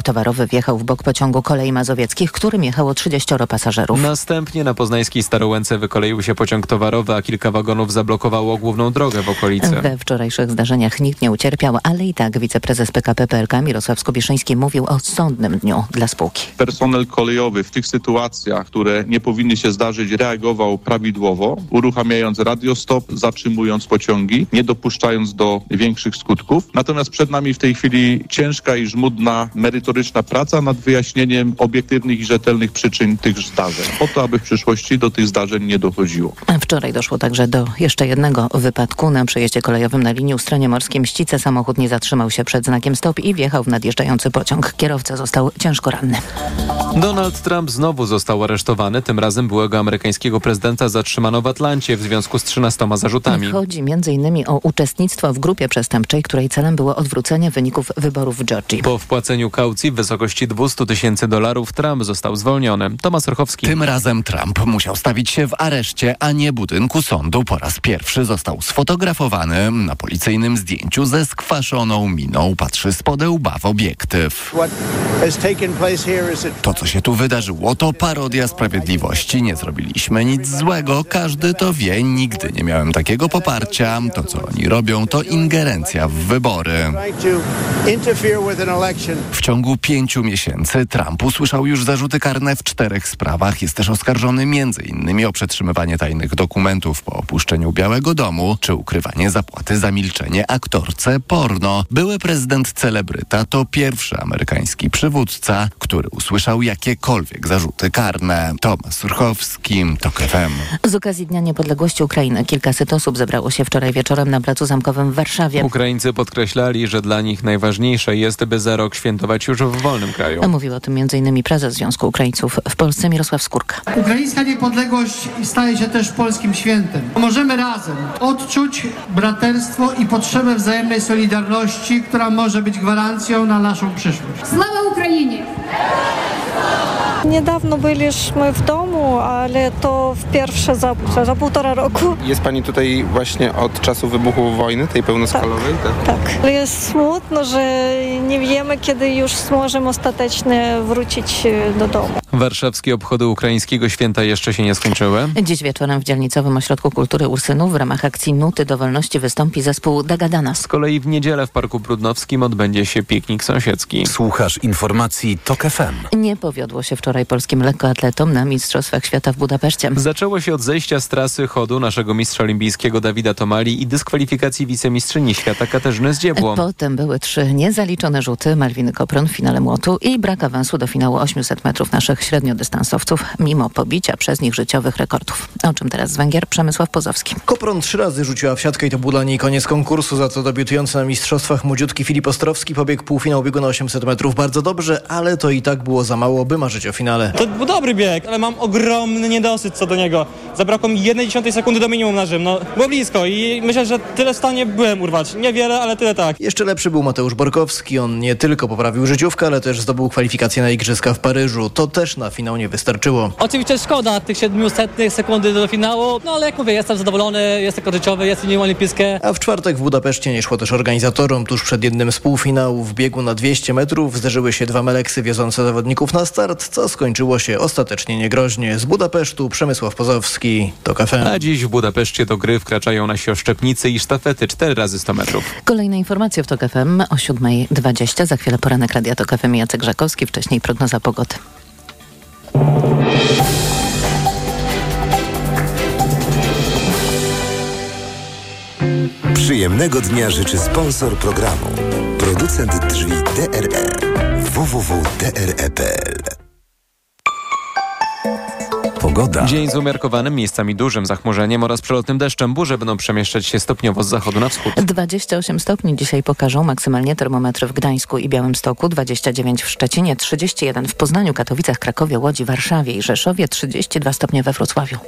pociąg towarowy wjechał w bok pociągu kolei mazowieckich, którym jechało 30 pasażerów. Następnie na poznańskiej Starołęce wykoleił się pociąg towarowy, a kilka wagonów zablokowało główną drogę w okolicy. We wczorajszych zdarzeniach nikt nie ucierpiał, ale i tak wiceprezes PKP PLK Mirosław Skubiszyński mówił o sądnym dniu dla spółki. Personel kolejowy w tych sytuacjach, które nie powinny się zdarzyć, reagował prawidłowo, uruchamiając radiostop, zatrzymując pociągi, nie dopuszczając do większych skutków. Natomiast przed nami w tej chwili ciężka i żmudna, merytoryczna praca nad wyjaśnieniem obiektywnych i rzetelnych przyczyn tych zdarzeń, po to, aby w przyszłości do tych zdarzeń nie dochodziło. Wczoraj doszło także do jeszcze jednego wypadku na przejeździe kolejowym na linii Ustronie Morskie Mścice. Samochód nie zatrzymał się przed znakiem stop i wjechał w nadjeżdżający pociąg. Kierowca został ciężko ranny. Donald Trump znowu został aresztowany. Tym razem byłego amerykańskiego prezydenta zatrzymano w Atlancie w związku z 13 zarzutami. Chodzi m.in. o uczestnictwo w grupie przestępczej, której celem było odwrócenie wyników wyborów w Georgii. Po wpłaceniu kaucji w wysokości 200 tysięcy dolarów Trump został zwolniony. Tomasz Orchowski. Tym razem Trump musiał stawić się w areszcie, a nie budynku sądu. Po raz pierwszy został sfotografowany na policyjnym zdjęciu ze skwaszoną miną. Patrzy z podełba w obiektyw. To, co się tu wydarzyło, to parodia sprawiedliwości. Nie zrobiliśmy nic złego. Każdy to wie. Nigdy nie miałem takiego poparcia. To, co oni robią, to ingerencja w wybory. W ciągu pięciu miesięcy Trump usłyszał już zarzuty karne w czterech sprawach. Jest też oskarżony m.in. o przetrzymywanie tajnych dokumentów po opuszczeniu Białego Domu, czy ukrywanie zapłaty za milczenie aktorce porno. Były prezydent celebryta to pierwszy amerykański przywódca, który usłyszał jakiekolwiek zarzuty karne. Tomasz Surchowski, TOK FM. Z okazji Dnia Niepodległości Ukrainy kilkaset osób zebrało się wczoraj wieczorem na Placu Zamkowym w Warszawie. Ukraińcy podkreślali, że dla nich najważniejsze jest, by za rok świętować już w wolnym kraju. Mówił o tym m.in. prezes Związku Ukraińców w Polsce Mirosław Skórka. Ukraińska niepodległość staje się też polskim świętem. Możemy razem odczuć braterstwo i potrzebę wzajemnej solidarności, która może być gwarancją na naszą przyszłość. Sława Ukrainie! Niedawno byliśmy w domu, ale to w pierwsze za, za półtora roku. Jest pani tutaj właśnie od czasu wybuchu wojny, tej pełnoskalowej? Tak. Tak. Ale jest smutno, że nie wiemy, kiedy już możemy ostatecznie wrócić e, do domu. Warszawskie obchody ukraińskiego święta jeszcze się nie skończyły. Dziś wieczorem w Dzielnicowym Ośrodku Kultury Ursynów w ramach akcji Nuty do Wolności wystąpi zespół Dagadanas. Z kolei w niedzielę w Parku Brudnowskim odbędzie się piknik sąsiedzki. Słuchasz informacji TOK FM. Nie powiodło się wczoraj polskim lekkoatletom na Mistrzostwach Świata w Budapeszcie. Zaczęło się od zejścia z trasy chodu naszego mistrza olimpijskiego Dawida Tomali i dyskwalifikacji wicemistrzyni świata Katarzyny Zdziebło. Potem były trzy niezaliczone rzuty Malwiny Kopron w finale młotu i brak awansu do finału 800 metrów naszych średniodystansowców, mimo pobicia przez nich życiowych rekordów. O czym teraz z Węgier Przemysław Pozowski. Kopron trzy razy rzuciła w siatkę i to był dla niej koniec konkursu, za co debiutujący na mistrzostwach młodziutki Filip Ostrowski pobiegł półfinał biegu na 800 metrów bardzo dobrze, ale to i tak było za mało, by marzyć o finale. To był dobry bieg, ale mam ogromny niedosyt co do niego. Zabrakło mi jednej dziesiątej sekundy do minimum na Rzym. No, było blisko i myślę, że tyle w stanie byłem urwać. Niewiele, ale tyle tak. Jeszcze lepszy był Mateusz Borkowski. On nie tylko poprawił życiówkę, ale też zdobył kwalifikację na Igrzyska w Paryżu. To też na finał nie wystarczyło. Oczywiście szkoda tych 700 sekundy do finału, no ale jak mówię, jestem zadowolony, jest tylko życiowy, jest olimpijskie. A w czwartek w Budapeszcie nie szło też organizatorom. Tuż przed jednym z półfinałów w biegu na 200 metrów zderzyły się dwa meleksy wiozące zawodników na start, co skończyło się ostatecznie niegroźnie. Z Budapesztu Przemysław Pozowski, to kafe. A dziś w Budapeszcie do gry wkraczają nasi oszczepnicy i sztafety 4 razy 100 metrów. Kolejne informacje w TOK FM o 7.20. Za chwilę poranek Radia TOK FM Jacek Żakowski. Wcześniej prognoza pogody. Przyjemnego dnia życzy sponsor programu. Producent drzwi DRE. www.dre.pl Pogoda. Dzień z umiarkowanym, miejscami dużym zachmurzeniem oraz przelotnym deszczem. Burze będą przemieszczać się stopniowo z zachodu na wschód. 28 stopni dzisiaj pokażą maksymalnie termometry w Gdańsku i Białymstoku, 29 w Szczecinie, 31 w Poznaniu, Katowicach, Krakowie, Łodzi, Warszawie i Rzeszowie, 32 stopnie we Wrocławiu.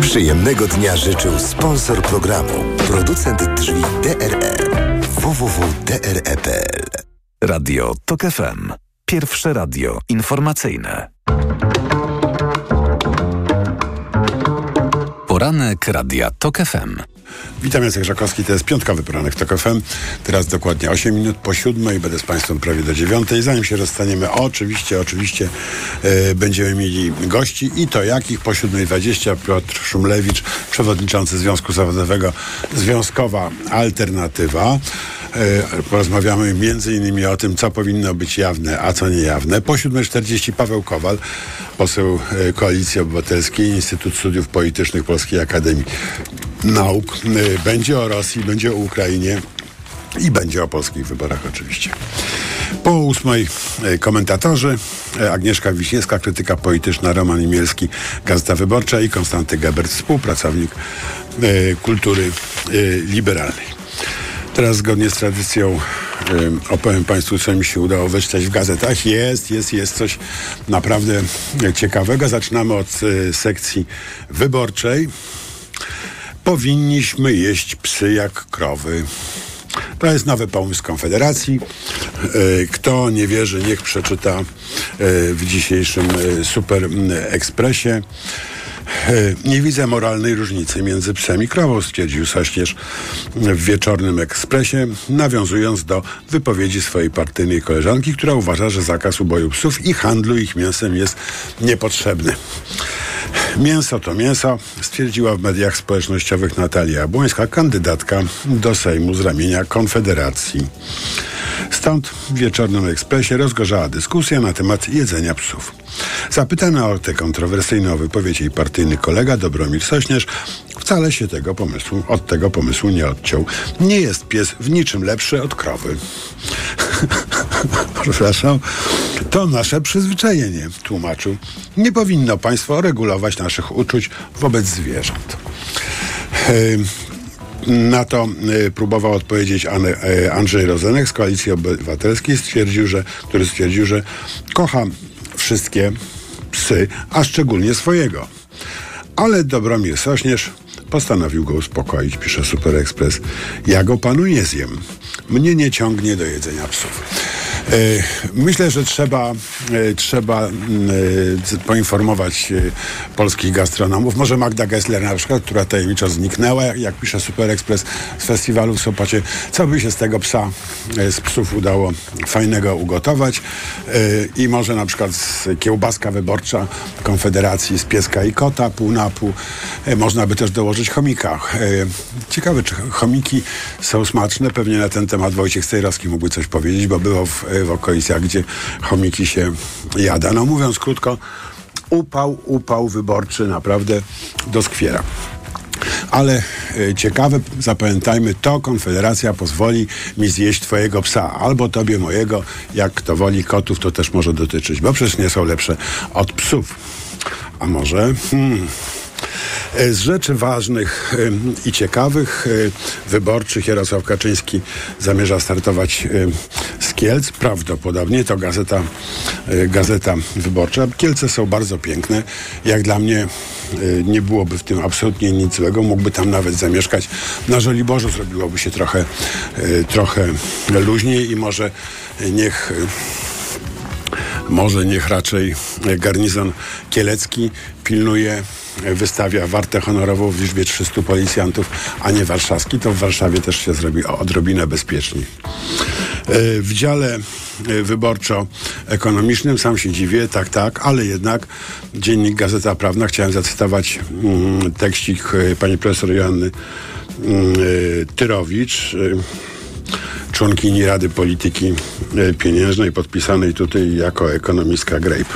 Przyjemnego dnia życzył sponsor programu. Producent drzwi DRE. www.dre.pl Radio TOK FM. Pierwsze radio informacyjne. Poranek Radia TOK FM. Witam, Jacek Żakowski, to jest piątkowy poranek TOK FM. Teraz dokładnie 8 minut po siódmej, będę z Państwem prawie do dziewiątej. Zanim się rozstaniemy, oczywiście, oczywiście e, będziemy mieli gości i to jakich? Po 7.20 Piotr Szumlewicz, przewodniczący Związku Zawodowego Związkowa Alternatywa. E, porozmawiamy między innymi o tym, co powinno być jawne, a co niejawne. Po 7.40 Paweł Kowal, poseł e, Koalicji Obywatelskiej, Instytut Studiów Politycznych Polskiej Akademii Nauk. E, będzie o Rosji, będzie o Ukrainie i będzie o polskich wyborach oczywiście. Po ósmej komentatorzy Agnieszka Wiśniewska, krytyka polityczna, Roman Imielski, Gazeta Wyborcza i Konstanty Gebert, współpracownik kultury liberalnej. Teraz zgodnie z tradycją y, opowiem Państwu, co mi się udało wyczytać w gazetach. Jest, jest, jest coś naprawdę ciekawego. Zaczynamy od y, sekcji wyborczej. Powinniśmy jeść psy jak krowy. To jest nowy pomysł Konfederacji. Kto nie wierzy, niech przeczyta w dzisiejszym Super Ekspresie. Nie widzę moralnej różnicy między psem i krową, stwierdził Sośnierz w wieczornym ekspresie, nawiązując do wypowiedzi swojej partyjnej koleżanki, która uważa, że zakaz uboju psów i handlu ich mięsem jest niepotrzebny. Mięso to mięso, stwierdziła w mediach społecznościowych Natalia Abłońska, kandydatka do Sejmu z ramienia Konfederacji. Stąd w wieczornym ekspresie rozgorzała dyskusja na temat jedzenia psów. Zapytany o tę kontrowersyjną wypowiedź jej partyjny kolega Dobromir Sośnierz wcale się tego pomysłu, od tego pomysłu nie odciął. Nie jest pies w niczym lepszy od krowy. Przepraszam. To nasze przyzwyczajenie, tłumaczył. Nie powinno państwo regulować naszych uczuć wobec zwierząt. Na to y, próbował odpowiedzieć y, Andrzej Rozenek z Koalicji Obywatelskiej, stwierdził, że, który stwierdził, że kocha wszystkie psy, a szczególnie swojego. Ale Dobromir Sośnierz postanowił go uspokoić, pisze Super Express. Ja go panu nie zjem. Mnie nie ciągnie do jedzenia psów. E, myślę, że trzeba, e, trzeba e, poinformować polskich gastronomów. Może Magda Gessler na przykład, która tajemniczo zniknęła, jak pisze Super Express z festiwalu w Sopocie. Co by się z tego psa, z psów udało fajnego ugotować i może na przykład kiełbaska wyborcza Konfederacji z pieska i kota, pół na pół. Można by też dołożyć chomika. Ciekawe, czy chomiki są smaczne. Pewnie na ten temat Wojciech Stejrowski mógłby coś powiedzieć, bo było w w okolicach, gdzie chomiki się jada. No mówiąc krótko, upał, upał wyborczy naprawdę doskwiera. Ale e, ciekawe, zapamiętajmy, to Konfederacja pozwoli mi zjeść twojego psa, albo tobie mojego, jak kto woli kotów, to też może dotyczyć, bo przecież nie są lepsze od psów. A może... Hmm. E, z rzeczy ważnych i ciekawych, e, wyborczych Jarosław Kaczyński zamierza startować z Kielc. Prawdopodobnie to gazeta, e, gazeta wyborcza. Kielce są bardzo piękne. Jak dla mnie nie byłoby w tym absolutnie nic złego. Mógłby tam nawet zamieszkać. Na Żoliborzu zrobiłoby się trochę, trochę luźniej i może niech może niech raczej garnizon kielecki pilnuje wystawia wartę honorową w liczbie 300 policjantów, a nie warszawski, to w Warszawie też się zrobi odrobinę bezpieczniej. E, w dziale e, wyborczo-ekonomicznym sam się dziwię, tak, tak, ale jednak dziennik Gazeta Prawna, chciałem zacytować mm, tekścik e, pani profesor Joanny mm, Tyrowicz, członkini Rady Polityki Pieniężnej, podpisanej tutaj jako ekonomistka Grape.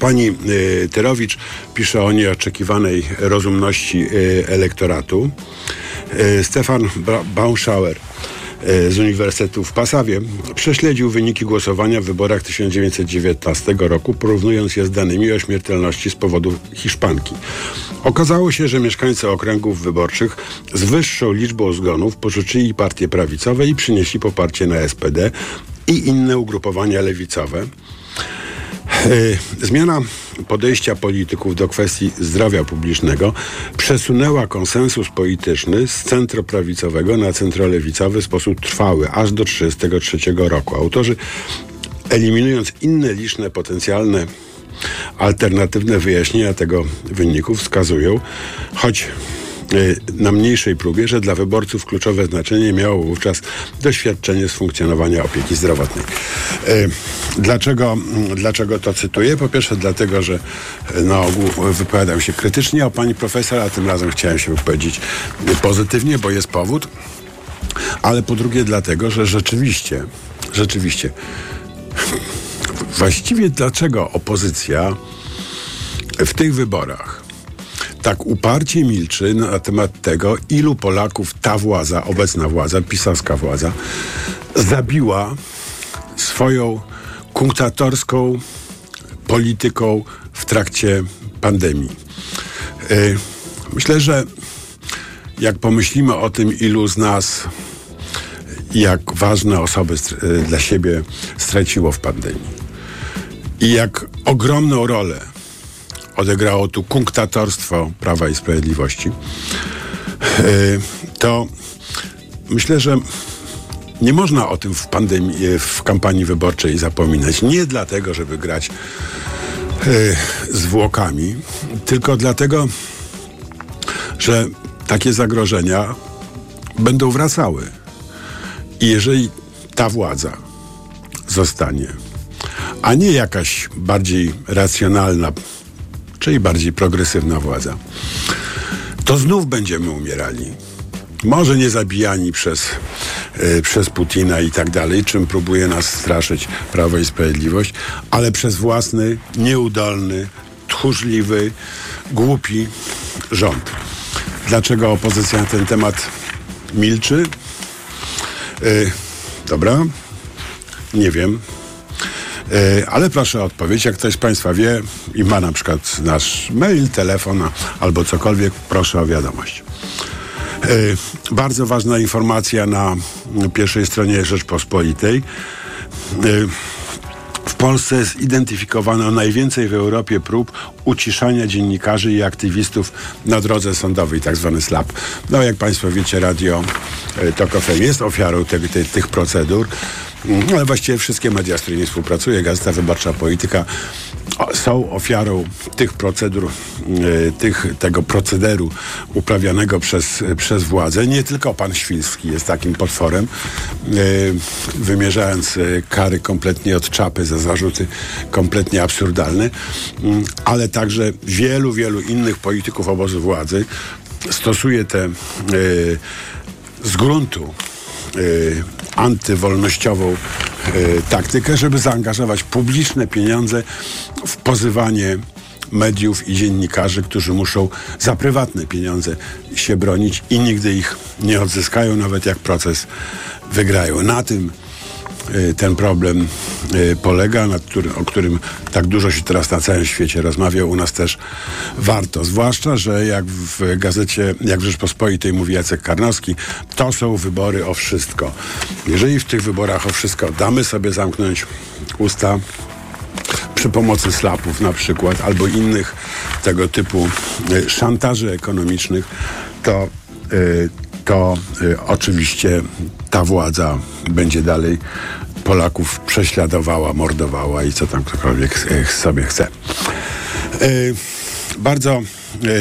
Pani y, Terowicz pisze o nieoczekiwanej rozumności y, elektoratu. Y, Stefan Baumschauer z Uniwersytetu w Pasawie prześledził wyniki głosowania w wyborach 1919 roku, porównując je z danymi o śmiertelności z powodu Hiszpanki. Okazało się, że mieszkańcy okręgów wyborczych z wyższą liczbą zgonów porzuczyli partie prawicowe i przynieśli poparcie na SPD i inne ugrupowania lewicowe. E, zmiana podejścia polityków do kwestii zdrowia publicznego przesunęła konsensus polityczny z centroprawicowego na centrolewicowy w sposób trwały, aż do 1933 roku. Autorzy eliminując inne liczne potencjalne alternatywne wyjaśnienia tego wyniku wskazują, choć na mniejszej próbie, że dla wyborców kluczowe znaczenie miało wówczas doświadczenie z funkcjonowania opieki zdrowotnej. E, Dlaczego, dlaczego to cytuję? Po pierwsze dlatego, że na ogół wypowiadam się krytycznie o pani profesor, a tym razem chciałem się wypowiedzieć pozytywnie, bo jest powód. Ale po drugie dlatego, że rzeczywiście, rzeczywiście właściwie dlaczego opozycja w tych wyborach tak uparcie milczy na temat tego, ilu Polaków ta władza, obecna władza, pisowska władza, zabiła swoją kunktatorską polityką w trakcie pandemii. Y, Myślę, że jak pomyślimy o tym, ilu z nas, jak ważne osoby y, dla siebie straciło w pandemii i jak ogromną rolę odegrało tu kunktatorstwo Prawa i Sprawiedliwości, y, to myślę, że nie można o tym w pandemii, y, w kampanii wyborczej zapominać. Nie dlatego, żeby grać y, zwłokami, tylko dlatego, że takie zagrożenia będą wracały. I jeżeli ta władza zostanie, a nie jakaś bardziej racjonalna, czyli bardziej progresywna władza, to znów będziemy umierali. Może nie zabijani przez, y, przez Putina i tak dalej, czym próbuje nas straszyć Prawo i Sprawiedliwość, ale przez własny, nieudolny, tchórzliwy, głupi rząd. Dlaczego opozycja na ten temat milczy? Y, dobra, nie wiem. Y, ale proszę o odpowiedź. Jak ktoś z Państwa wie i ma na przykład nasz mail, telefon albo cokolwiek, proszę o wiadomość. Y, Bardzo ważna informacja na pierwszej stronie Rzeczpospolitej. Y, W Polsce zidentyfikowano najwięcej w Europie prób uciszania dziennikarzy i aktywistów na drodze sądowej, tak zwany SLAP. No jak Państwo wiecie, radio TOK FM jest ofiarą te, te, tych procedur, Mm, ale właściwie wszystkie media, z którymi współpracuję, Gazeta Wyborcza, Polityka, są ofiarą tych procedur, y, tych, tego procederu uprawianego przez, przez władzę. Nie tylko pan Świński jest takim potworem, y, wymierzając y, kary kompletnie od czapy za zarzuty kompletnie absurdalne, mm, ale także wielu, wielu innych polityków obozu władzy stosuje te z gruntu antywolnościową y, taktykę, żeby zaangażować publiczne pieniądze w pozywanie mediów i dziennikarzy, którzy muszą za prywatne pieniądze się bronić i nigdy ich nie odzyskają, nawet jak proces wygrają. Na tym ten problem y, polega, nad o którym tak dużo się teraz na całym świecie rozmawia, u nas też warto. Zwłaszcza, że jak w gazecie, jak w Rzeczpospolitej mówi Jacek Karnowski, to są wybory o wszystko. Jeżeli w tych wyborach o wszystko damy sobie zamknąć usta, przy pomocy slapów na przykład, albo innych tego typu y, szantaży ekonomicznych, to, y, to y, oczywiście ta władza będzie dalej Polaków prześladowała, mordowała i co tam ktokolwiek y, sobie chce. Y, Bardzo,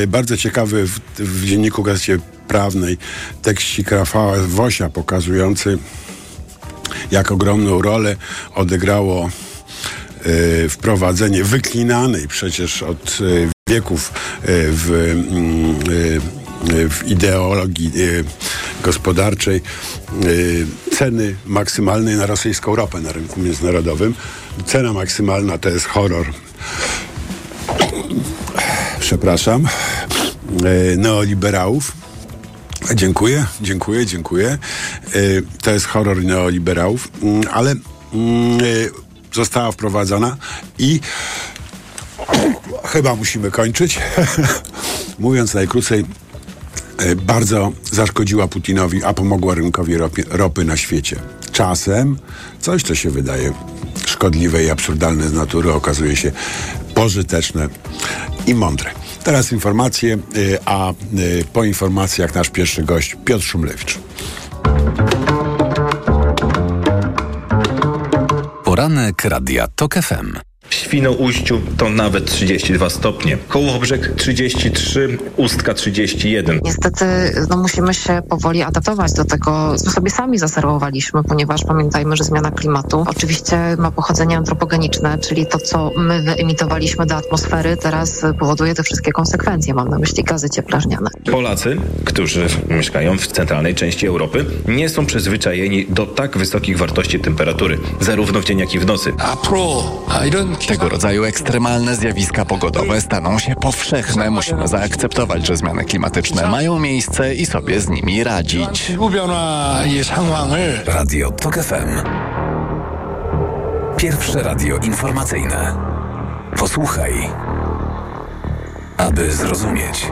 y, bardzo ciekawy w, w dzienniku Gazecie Prawnej tekścik Rafała Wosia pokazujący jak ogromną rolę odegrało y, wprowadzenie wyklinanej przecież od y, wieków w, mm, w ideologii y, gospodarczej y, ceny maksymalnej na rosyjską ropę na rynku międzynarodowym. Cena maksymalna to jest horror. Przepraszam. Neoliberałów. Dziękuję, dziękuję, dziękuję. To jest horror neoliberałów, Mm, ale mm, została wprowadzona i chyba musimy kończyć. Mówiąc najkrócej, bardzo zaszkodziła Putinowi, a pomogła rynkowi ropy, na świecie. Czasem coś, co się wydaje szkodliwe i absurdalne z natury, okazuje się pożyteczne i mądre. Teraz informacje, y, a y, po informacjach nasz pierwszy gość Piotr Szumlewicz. Poranek Radia TOK FM. W Świnoujściu to nawet 32 stopnie. Kołobrzeg 33, Ustka 31. Niestety no, musimy się powoli adaptować do tego, co sobie sami zaserwowaliśmy, ponieważ pamiętajmy, że zmiana klimatu oczywiście ma pochodzenie antropogeniczne, czyli to, co my wyemitowaliśmy do atmosfery, teraz powoduje te wszystkie konsekwencje. Mam na myśli gazy cieplarniane. Polacy, którzy mieszkają w centralnej części Europy, nie są przyzwyczajeni do tak wysokich wartości temperatury, zarówno w dzień, jak i w nocy. Tego rodzaju ekstremalne zjawiska pogodowe staną się powszechne. Musimy zaakceptować, że zmiany klimatyczne mają miejsce i sobie z nimi radzić. Radio TOK FM. Pierwsze radio informacyjne. Posłuchaj, aby zrozumieć.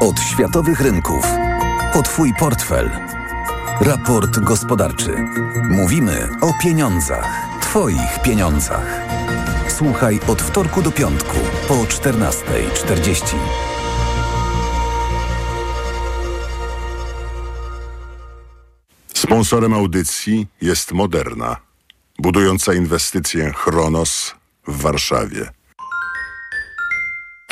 Od światowych rynków. O Twój portfel. Raport gospodarczy. Mówimy o pieniądzach. Twoich pieniądzach. Słuchaj od wtorku do piątku po 14.40. Sponsorem audycji jest Moderna, budująca inwestycję Chronos w Warszawie.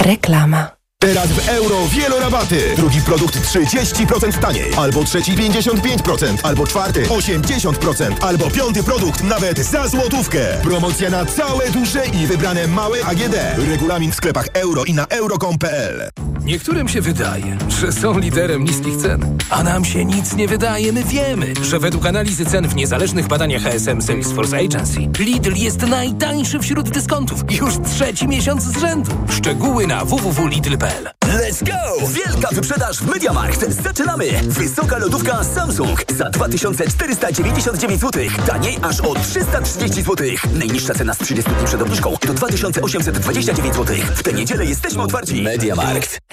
Reklama. Teraz w euro wielorabaty. Drugi produkt 30% taniej. Albo trzeci 55%. Albo czwarty 80%. Albo piąty produkt nawet za złotówkę. Promocja na całe duże i wybrane małe AGD. Regulamin w sklepach euro i na euro.com.pl Niektórym się wydaje, że są liderem niskich cen. A nam się nic nie wydaje. My wiemy, że według analizy cen w niezależnych badaniach HSM Salesforce Agency Lidl jest najtańszy wśród dyskontów. Już trzeci miesiąc z rzędu. Szczegóły na www.lidl.pl Let's go! Wielka wyprzedaż w Mediamarkt. Zaczynamy! Wysoka lodówka Samsung za 2499 zł. Taniej aż o 330 zł. Najniższa cena z 30 dni przed obniżką to 2829 zł. W tę niedzielę jesteśmy otwarci. Mediamarkt.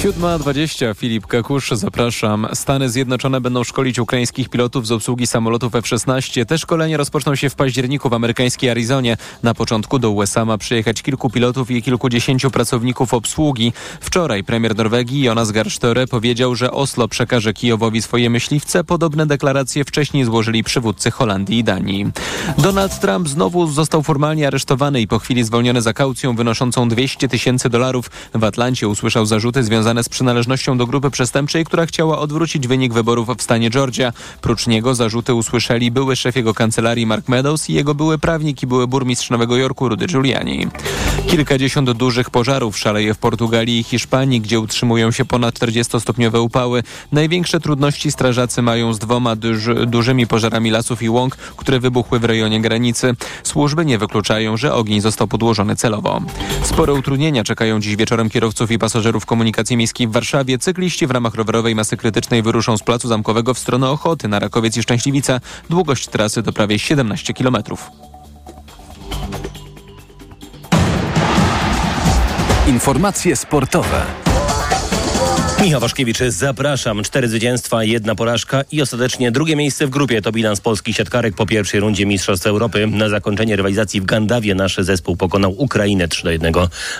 7.20 Filip Kakusz, zapraszam. Stany Zjednoczone będą szkolić ukraińskich pilotów z obsługi samolotów F-16. Te szkolenia rozpoczną się w październiku w amerykańskiej Arizonie. Na początku do USA ma przyjechać kilku pilotów i kilkudziesięciu pracowników obsługi. Wczoraj premier Norwegii Jonas Gahr Støre powiedział, że Oslo przekaże Kijowowi swoje myśliwce. Podobne deklaracje wcześniej złożyli przywódcy Holandii i Danii. Donald Trump znowu został formalnie aresztowany i po chwili zwolniony za kaucją wynoszącą 200 tysięcy dolarów. W Atlancie usłyszał zarzuty związane z przynależnością do grupy przestępczej, która chciała odwrócić wynik wyborów w stanie Georgia. Prócz niego zarzuty usłyszeli były szef jego kancelarii Mark Meadows i jego były prawnik i były burmistrz Nowego Jorku Rudy Giuliani. Kilkadziesiąt dużych pożarów szaleje w Portugalii i Hiszpanii, gdzie utrzymują się ponad 40-stopniowe upały. Największe trudności strażacy mają z dwoma duży, dużymi pożarami lasów i łąk, które wybuchły w rejonie granicy. Służby nie wykluczają, że ogień został podłożony celowo. Spore utrudnienia czekają dziś wieczorem kierowców i pasażerów komunikacji miejskiej w Warszawie. Cykliści w ramach rowerowej masy krytycznej wyruszą z Placu Zamkowego w stronę Ochoty na Rakowiec i Szczęśliwica. Długość trasy to prawie 17 kilometrów. Informacje sportowe. Michał Waszkiewicz, zapraszam. Cztery zwycięstwa, jedna porażka i ostatecznie drugie miejsce w grupie. To bilans polskich siatkarek po pierwszej rundzie Mistrzostw Europy. Na zakończenie rywalizacji w Gandawie nasz zespół pokonał Ukrainę 3 do 1.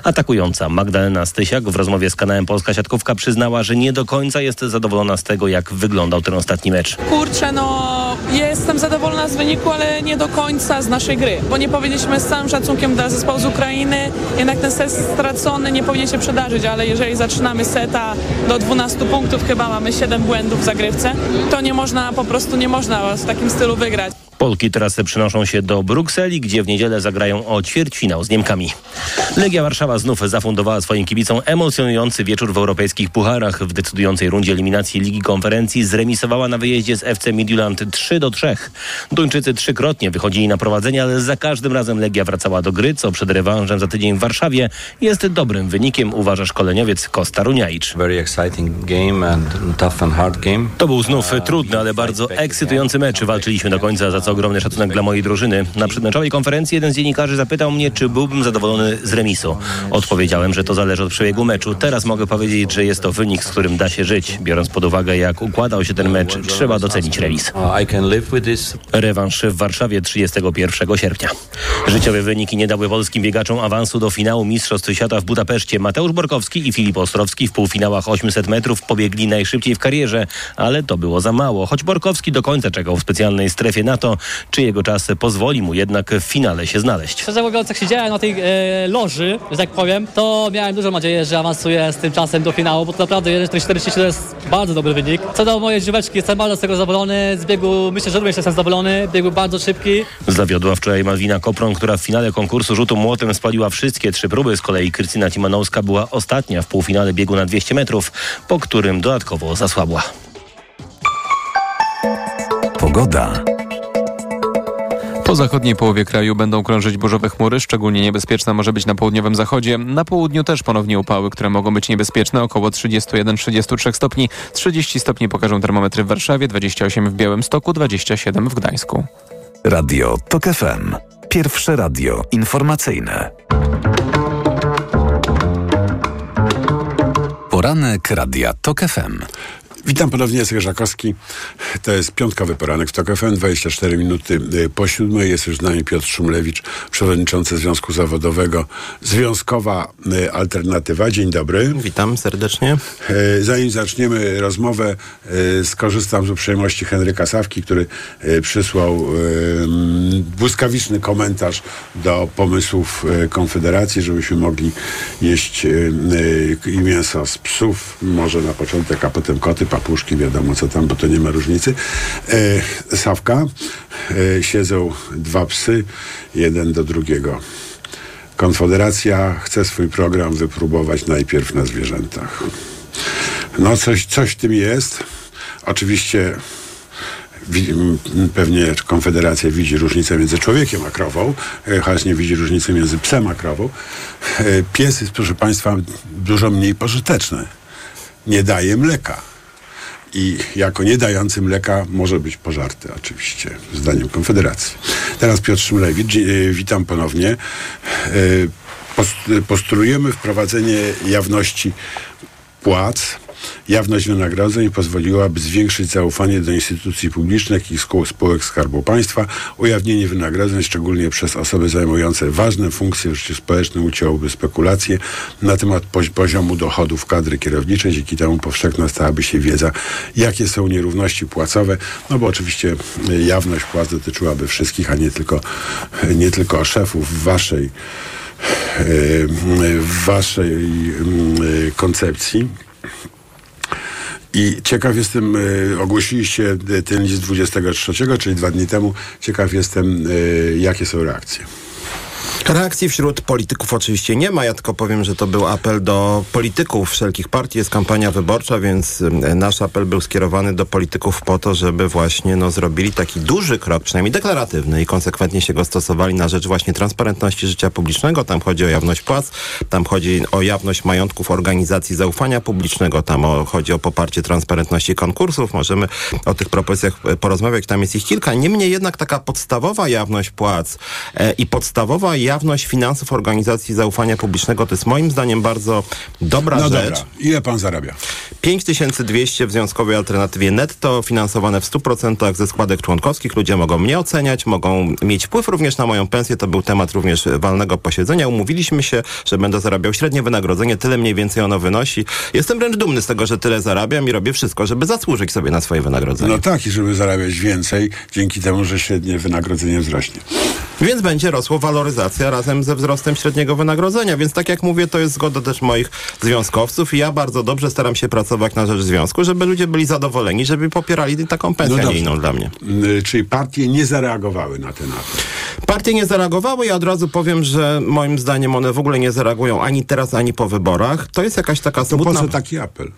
Atakująca Magdalena Stysiak w rozmowie z kanałem Polska Siatkówka przyznała, że nie do końca jest zadowolona z tego, jak wyglądał ten ostatni mecz. Kurczę, no jestem zadowolona z wyniku, ale nie do końca z naszej gry, bo nie powinniśmy z całym szacunkiem dla zespołu z Ukrainy, jednak ten set stracony nie powinien się przydarzyć, ale jeżeli zaczynamy seta do 12 punktów, chyba mamy 7 błędów w zagrywce, to nie można, po prostu nie można w takim stylu wygrać. Polki teraz przynoszą się do Brukseli, gdzie w niedzielę zagrają o ćwierćfinał z Niemkami. Legia Warszawa znów zafundowała swoim kibicom emocjonujący wieczór w europejskich pucharach. W decydującej rundzie eliminacji Ligi Konferencji zremisowała na wyjeździe z FC Midtjylland 3 do 3. Duńczycy trzykrotnie wychodzili na prowadzenie, ale za każdym razem Legia wracała do gry, co przed rewanżem za tydzień w Warszawie jest dobrym wynikiem, uważa szkoleniowiec Kosta Runiajcz. To był znów trudny, ale bardzo ekscytujący mecz. Walczyliśmy do końca, za co to ogromny szacunek dla mojej drużyny. Na przedmeczowej konferencji jeden z dziennikarzy zapytał mnie, czy byłbym zadowolony z remisu. Odpowiedziałem, że to zależy od przebiegu meczu. Teraz mogę powiedzieć, że jest to wynik, z którym da się żyć. Biorąc pod uwagę, jak układał się ten mecz, trzeba docenić remis. Rewanż w Warszawie 31 sierpnia. Życiowe wyniki nie dały polskim biegaczom awansu do finału Mistrzostw Świata w Budapeszcie. Mateusz Borkowski i Filip Ostrowski w półfinałach 800 metrów pobiegli najszybciej w karierze, ale to było za mało. Choć Borkowski do końca czekał w specjalnej strefie na to, czy jego czas pozwoli mu jednak w finale się znaleźć. Szczerze mówiąc, jak siedziałem na tej e, loży, że tak powiem, to miałem dużą nadzieję, że awansuję z tym czasem do finału, bo to naprawdę 1.44 to jest bardzo dobry wynik. Co do mojej żyweczki, jestem bardzo z tego zadowolony. Z biegu myślę, że również jestem zadowolony. Bieg był bardzo szybki. Zawiodła wczoraj Malwina Kopron, która w finale konkursu rzutu młotem spaliła wszystkie trzy próby. Z kolei Krystyna Cimanowska była ostatnia w półfinale biegu na 200 metrów, po którym dodatkowo zasłabła. Pogoda. Po zachodniej połowie kraju będą krążyć burzowe chmury, szczególnie niebezpieczna może być na południowym zachodzie. Na południu też ponownie upały, które mogą być niebezpieczne, około 31-33 stopni. 30 stopni pokażą termometry w Warszawie, 28 w Białymstoku, 27 w Gdańsku. Radio TOK FM. Pierwsze radio informacyjne. Poranek Radia TOK FM. Witam ponownie, Jacek Żakowski. To jest piątkowy poranek w TOK FM, 24 minuty y, po siódmej. Jest już z nami Piotr Szumlewicz, przewodniczący Związku Zawodowego Związkowa y, Alternatywa. Dzień dobry. Witam serdecznie. Y, Zanim zaczniemy rozmowę, skorzystam z uprzejmości Henryka Sawki, który przysłał błyskawiczny komentarz do pomysłów Konfederacji, żebyśmy mogli jeść i mięso z psów, może na początek, a potem koty papuszki, wiadomo co tam, bo to nie ma różnicy. E, Sawka, e, siedzą dwa psy, jeden do drugiego. Konfederacja chce swój program wypróbować najpierw na zwierzętach. No coś, coś w tym jest. Oczywiście pewnie Konfederacja widzi różnicę między człowiekiem a krową, e, chociaż nie widzi różnicy między psem a krową. E, pies jest, proszę Państwa, dużo mniej pożyteczny. Nie daje mleka i jako nie dający mleka może być pożarty oczywiście, zdaniem Konfederacji. Teraz Piotr Szymlewicz, e, witam ponownie. Postulujemy wprowadzenie jawności płac Jawność wynagrodzeń pozwoliłaby zwiększyć zaufanie do instytucji publicznych i spółek Skarbu Państwa. Ujawnienie wynagrodzeń, szczególnie przez osoby zajmujące ważne funkcje w życiu społecznym, ucięłoby spekulacje na temat poziomu dochodów kadry kierowniczej. Dzięki temu powszechna stałaby się wiedza, jakie są nierówności płacowe. No bo oczywiście jawność płac dotyczyłaby wszystkich, a nie tylko, nie tylko szefów waszej w waszej mm, koncepcji. I ciekaw jestem, y, ogłosiliście ten list 23, czyli dwa dni temu. Ciekaw jestem, y, jakie są reakcje. Reakcji wśród polityków oczywiście nie ma. Ja tylko powiem, że to był apel do polityków wszelkich partii. Jest kampania wyborcza, więc nasz apel był skierowany do polityków po to, żeby właśnie no, zrobili taki duży krok, przynajmniej deklaratywny i konsekwentnie się go stosowali na rzecz właśnie transparentności życia publicznego. Tam chodzi o jawność płac, tam chodzi o jawność majątków organizacji zaufania publicznego, tam o, chodzi o poparcie transparentności konkursów. Możemy o tych propozycjach e, porozmawiać, tam jest ich kilka. Niemniej jednak taka podstawowa jawność płac e, i podstawowa jawność finansów organizacji zaufania publicznego to jest moim zdaniem bardzo dobra no rzecz. Dobra. Ile pan zarabia? 5200 w związkowej alternatywie netto, finansowane w 100% ze składek członkowskich. Ludzie mogą mnie oceniać, mogą mieć wpływ również na moją pensję. To był temat również walnego posiedzenia. Umówiliśmy się, że będę zarabiał średnie wynagrodzenie, tyle mniej więcej ono wynosi. Jestem wręcz dumny z tego, że tyle zarabiam i robię wszystko, żeby zasłużyć sobie na swoje wynagrodzenie. No tak, i żeby zarabiać więcej, dzięki temu, że średnie wynagrodzenie wzrośnie. Więc będzie rosło waloryzacja razem ze wzrostem średniego wynagrodzenia. Więc tak jak mówię, to jest zgoda też moich związkowców i ja bardzo dobrze staram się pracować na rzecz związku, żeby ludzie byli zadowoleni, żeby popierali taką pensję, no nie inną dla mnie. Yy, czyli partie nie zareagowały na ten apel? Partie nie zareagowały. Ja od razu powiem, że moim zdaniem one w ogóle nie zareagują ani teraz, ani po wyborach. To jest jakaś taka to smutna... po co taki apel?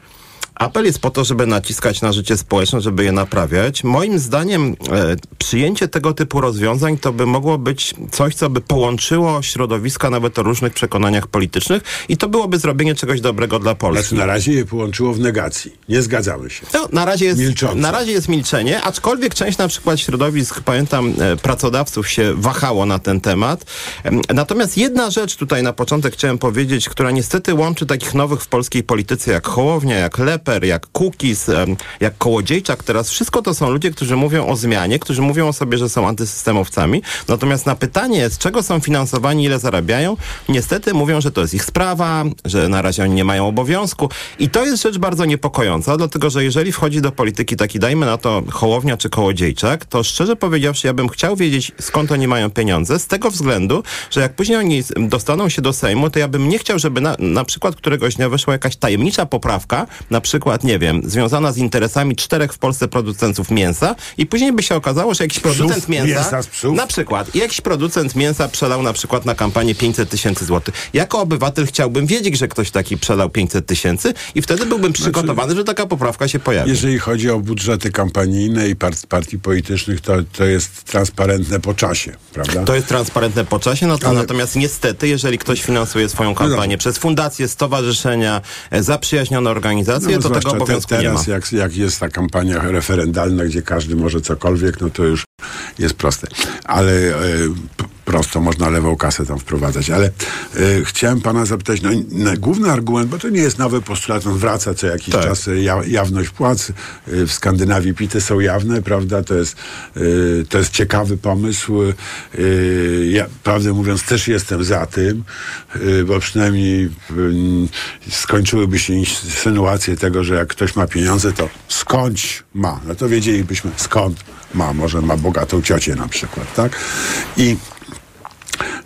Apel jest po to, żeby naciskać na życie społeczne, żeby je naprawiać. Moim zdaniem e, przyjęcie tego typu rozwiązań to by mogło być coś, co by połączyło środowiska nawet o różnych przekonaniach politycznych i to byłoby zrobienie czegoś dobrego dla Polski. Znaczy na razie je połączyło w negacji. Nie zgadzamy się. No, na, razie jest, na razie jest milczenie, aczkolwiek część na przykład środowisk, pamiętam, e, pracodawców się wahało na ten temat. Em, Natomiast jedna rzecz tutaj na początek chciałem powiedzieć, która niestety łączy takich nowych w polskiej polityce jak Hołownia, jak Jak em, jak Kołodziejczak. Teraz wszystko to są ludzie, którzy mówią o zmianie, którzy mówią o sobie, że są antysystemowcami. Natomiast na pytanie, z czego są finansowani, ile zarabiają, niestety mówią, że to jest ich sprawa, że na razie oni nie mają obowiązku. I to jest rzecz bardzo niepokojąca, dlatego że jeżeli wchodzi do polityki taki, dajmy na to Hołownia czy Kołodziejczak, to szczerze powiedziawszy, ja bym chciał wiedzieć, skąd oni mają pieniądze, z tego względu, że jak później oni dostaną się do Sejmu, to ja bym nie chciał, żeby na, na przykład któregoś dnia weszła jakaś tajemnicza poprawka, na przykład, nie wiem, związana z interesami czterech w Polsce producentów mięsa i później by się okazało, że jakiś producent mięsa, mięsa psów? na przykład, jakiś producent mięsa przelał na przykład na kampanię 500 tysięcy złotych. Jako obywatel chciałbym wiedzieć, że ktoś taki przelał 500 tysięcy i wtedy byłbym przygotowany, że taka poprawka się pojawi. Jeżeli chodzi o budżety kampanijne i part, partii politycznych, to, to jest transparentne po czasie, prawda? To jest transparentne po czasie, no to Ale- natomiast niestety, jeżeli ktoś finansuje swoją kampanię przez fundacje, stowarzyszenia, e, zaprzyjaźnione organizacje, to tego zwłaszcza te- obowiązku nie ma. teraz, jak, jak jest ta kampania referendalna, gdzie każdy może cokolwiek, no to już jest proste. Ale e, prosto można lewą kasę tam wprowadzać. Ale e, chciałem pana zapytać, no, na, główny argument, bo to nie jest nowy postulat, on wraca co jakiś Tak. czas, e, ja, jawność płac. E, w Skandynawii PIT-y są jawne, prawda? To jest, e, to jest ciekawy pomysł. Ja, prawdę mówiąc, też jestem za tym, bo przynajmniej mm, skończyłyby się insynuacje tego, że jak ktoś ma pieniądze, to skądś ma. No to wiedzielibyśmy skąd ma. Może ma bogatą ciocię na przykład, tak? I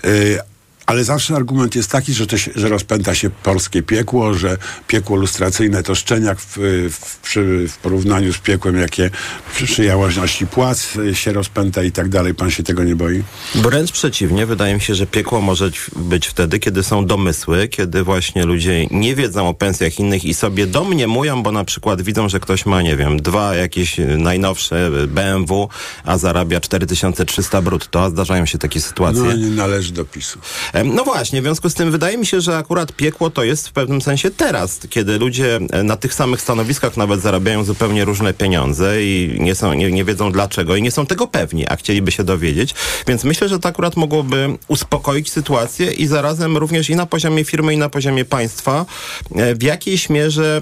y, ale zawsze argument jest taki, że, to się, że rozpęta się polskie piekło, że piekło lustracyjne to szczeniak w, w, przy, w porównaniu z piekłem, jakie przy, przy jałożności płac y, się rozpęta i tak dalej. Pan się tego nie boi? Wręcz przeciwnie, wydaje mi się, że piekło może być wtedy, kiedy są domysły, kiedy właśnie ludzie nie wiedzą o pensjach innych i sobie domniemują, bo na przykład widzą, że ktoś ma, nie wiem, dwa jakieś y, najnowsze y, BMW, a zarabia 4300 brutto, a zdarzają się takie sytuacje. No nie należy do PiSu. No właśnie, w związku z tym wydaje mi się, że akurat piekło to jest w pewnym sensie teraz, kiedy ludzie na tych samych stanowiskach nawet zarabiają zupełnie różne pieniądze i nie, są, nie, nie wiedzą dlaczego i nie są tego pewni, a chcieliby się dowiedzieć. Więc myślę, że to akurat mogłoby uspokoić sytuację i zarazem również i na poziomie firmy, i na poziomie państwa w jakiejś mierze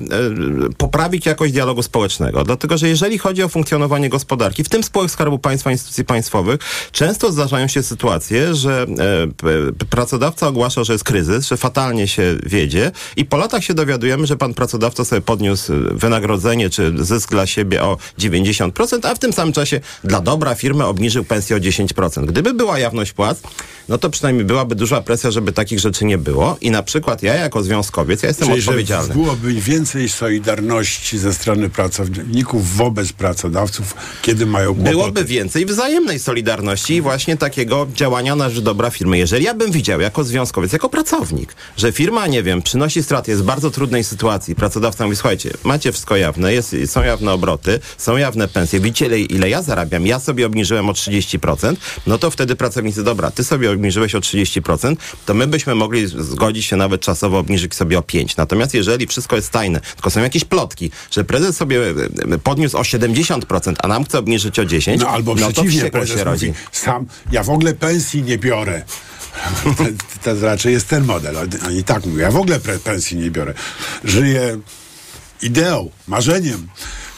poprawić jakość dialogu społecznego. Dlatego, że jeżeli chodzi o funkcjonowanie gospodarki, w tym spółek Skarbu Państwa, instytucji państwowych, często zdarzają się sytuacje, że e, pracodawca ogłasza, że jest kryzys, że fatalnie się wiedzie i po latach się dowiadujemy, że pan pracodawca sobie podniósł e, wynagrodzenie czy zysk dla siebie o 90%, a w tym samym czasie dla dobra firmy obniżył pensję o 10%. Gdyby była jawność płac, no to przynajmniej byłaby duża presja, żeby takich rzeczy nie było i na przykład ja jako związkowiec, ja jestem Czyli, że odpowiedzialny. byłoby więcej solidarności ze strony pracowników wobec pracodawców, kiedy mają kłopoty. Byłoby więcej wzajemnej solidarności i właśnie takiego działania na rzecz dobra firmy. Jeżeli ja bym widział jako związkowiec, jako pracownik, że firma, nie wiem, przynosi straty, jest w bardzo trudnej sytuacji, pracodawca mówi, słuchajcie, macie wszystko jawne, jest, są jawne obroty, są jawne pensje, widzicie ile, ile ja zarabiam, ja sobie obniżyłem o 30%, no to wtedy pracownicy, dobra, ty sobie obniżyłeś o 30%, to my byśmy mogli zgodzić się nawet czasowo obniżyć sobie o 5%. Natomiast jeżeli wszystko jest tajne, tylko są jakieś plotki, że prezes sobie e, podniósł o 70%, a nam chce obniżyć o 10%, No albo no to przeciwnie, wściekłość prezes mówi, sam, ja w ogóle pensji nie biorę. To, to raczej jest ten model. Oni tak mówią, ja w ogóle pensji nie biorę. Żyję ideą, marzeniem,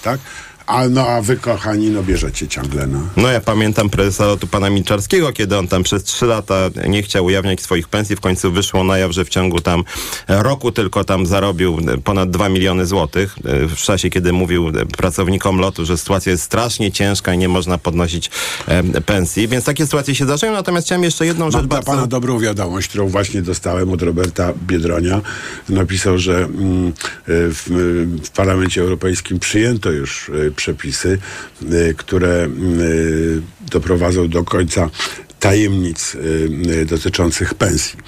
tak? A no, a wy, kochani, no bierzecie ciągle, no. No ja pamiętam prezesa lotu pana Milczarskiego, kiedy on tam przez trzy lata nie chciał ujawniać swoich pensji, w końcu wyszło na jaw, że w ciągu tam roku tylko tam zarobił ponad 2 miliony złotych, e, w czasie, kiedy mówił pracownikom lotu, że sytuacja jest strasznie ciężka i nie można podnosić e, pensji, więc takie sytuacje się zdarzają, natomiast chciałem jeszcze jedną rzecz Mam dla bardzo... pana dobrą wiadomość, którą właśnie dostałem od Roberta Biedronia. Napisał, że mm, w, w Parlamencie Europejskim przyjęto już przepisy, y, które y, doprowadzą do końca tajemnic y, dotyczących pensji.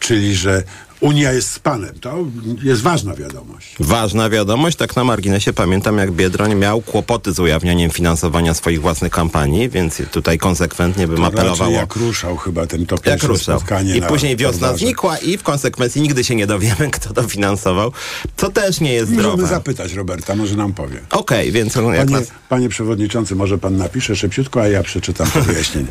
Czyli, że Unia jest z panem. To jest ważna wiadomość. Ważna wiadomość, tak na marginesie pamiętam, jak Biedroń miał kłopoty z ujawnianiem finansowania swoich własnych kampanii, więc tutaj konsekwentnie bym To apelował jak ruszał chyba ten to Jak ruszał. spotkanie I na później wiosna znikła i w konsekwencji nigdy się nie dowiemy, kto to finansował. To też nie jest Możemy zdrowe. zapytać Roberta, może nam powie. Okej, więc jak Panie, nas... panie przewodniczący, może pan napisze szybciutko, a ja przeczytam to wyjaśnienie.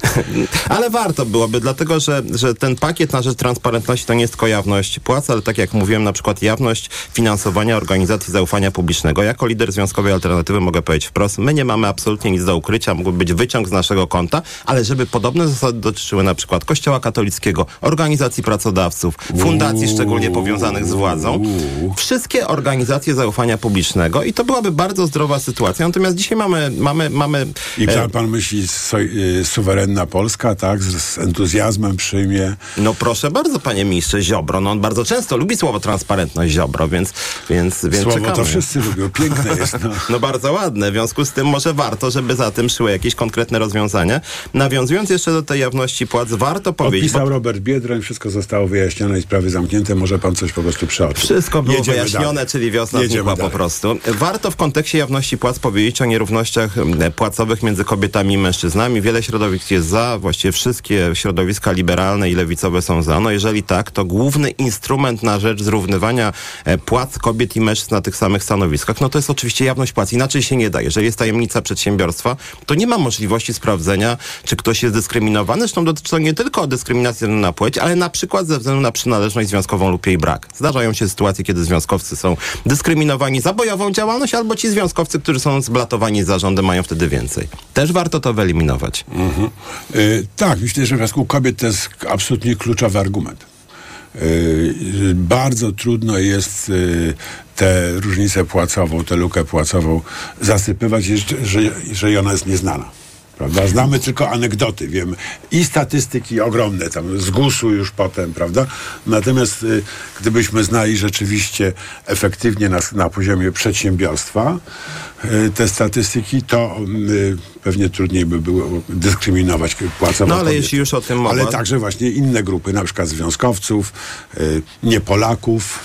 Ale warto byłoby, dlatego że, że ten pakiet na rzecz transparentności to nie jest tylko jawność płac, ale tak jak mówiłem, na przykład jawność finansowania organizacji zaufania publicznego. Jako lider Związkowej Alternatywy mogę powiedzieć wprost, my nie mamy absolutnie nic do ukrycia, mógłby być wyciąg z naszego konta, ale żeby podobne zasady dotyczyły na przykład Kościoła katolickiego, organizacji pracodawców, fundacji szczególnie powiązanych z władzą, wszystkie organizacje zaufania publicznego i to byłaby bardzo zdrowa sytuacja. Natomiast dzisiaj mamy, mamy, mamy I e, pan, myśli, so, y, suwerenna Polska, tak, z, z entuzjazmem przyjmie. No proszę bardzo, panie ministrze Ziobro. No on bardzo często lubi słowo transparentność Ziobro, więc, więc, więc Słowo czekamy. to wszyscy lubią, piękne jest. No. No bardzo ładne. W związku z tym może warto, żeby za tym szły jakieś konkretne rozwiązania. Nawiązując jeszcze do tej jawności płac, warto powiedzieć... Podpisał Robert Biedroń, wszystko zostało wyjaśnione i sprawy zamknięte, może pan coś po prostu przeoczył. Wszystko było Jedziemy wyjaśnione, dalej. czyli wiosna znikła po prostu. Warto w kontekście jawności płac powiedzieć o nierównościach płacowych między kobietami i mężczyznami. Wiele środowisk jest za, właściwie wszystkie środowiska liberalne i lewicowe są za. No jeżeli tak, to główny instrument na rzecz zrównywania e, płac kobiet i mężczyzn na tych samych stanowiskach, no to jest oczywiście jawność płac. Inaczej się nie da. Jeżeli jest tajemnica przedsiębiorstwa, to nie ma możliwości sprawdzenia, czy ktoś jest dyskryminowany. Zresztą dotyczy to nie tylko dyskryminacji na płeć, ale na przykład ze względu na przynależność związkową lub jej brak. Zdarzają się sytuacje, kiedy związkowcy są dyskryminowani za bojową działalność, albo ci związkowcy, którzy są zblatowani zarządem, mają wtedy więcej. Też warto to wyeliminować. Mhm. Y, tak, myślę, że w przypadku kobiet to jest absolutnie kluczowy argument. Y, bardzo trudno jest y, tę różnicę płacową, tę lukę płacową zasypywać, że ona jest nieznana. Prawda? Znamy tylko anegdoty, wiemy. I statystyki ogromne, tam z GUS-u już potem, prawda? Natomiast y, gdybyśmy znali rzeczywiście efektywnie na, na poziomie przedsiębiorstwa y, te statystyki, to y, pewnie trudniej by było dyskryminować płacowo No ale kobiety. jeśli już o tym mowa... Ale także właśnie inne grupy, na przykład związkowców, y, nie Polaków,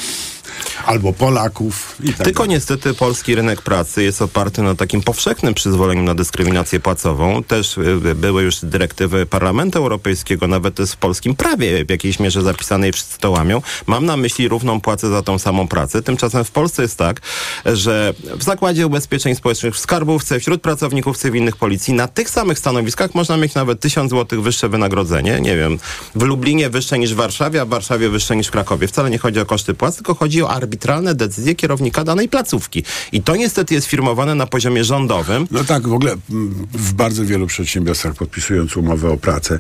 albo Polaków i tak Tylko dalej. niestety polski rynek pracy jest oparty na takim powszechnym przyzwoleniu na dyskryminację płacową. Też y, były już dyrektywy Parlamentu Europejskiego, nawet jest w polskim prawie w jakiejś mierze zapisane i wszyscy to łamią. Mam na myśli równą płacę za tą samą pracę. Tymczasem w Polsce jest tak, że w Zakładzie Ubezpieczeń Społecznych, w skarbówce, wśród pracowników cywilnych policji na tych samych stanowiskach można mieć nawet 1000 zł wyższe wynagrodzenie. Nie wiem, w Lublinie wyższe niż w Warszawie, a w Warszawie wyższe niż w Krakowie. Wcale nie chodzi o koszty płac, tylko chodzi o arbitralne decyzje kierownika danej placówki. I to niestety jest firmowane na poziomie rządowym. No tak, w ogóle mm, w bardzo wielu przedsiębiorstwach podpisując umowę o pracę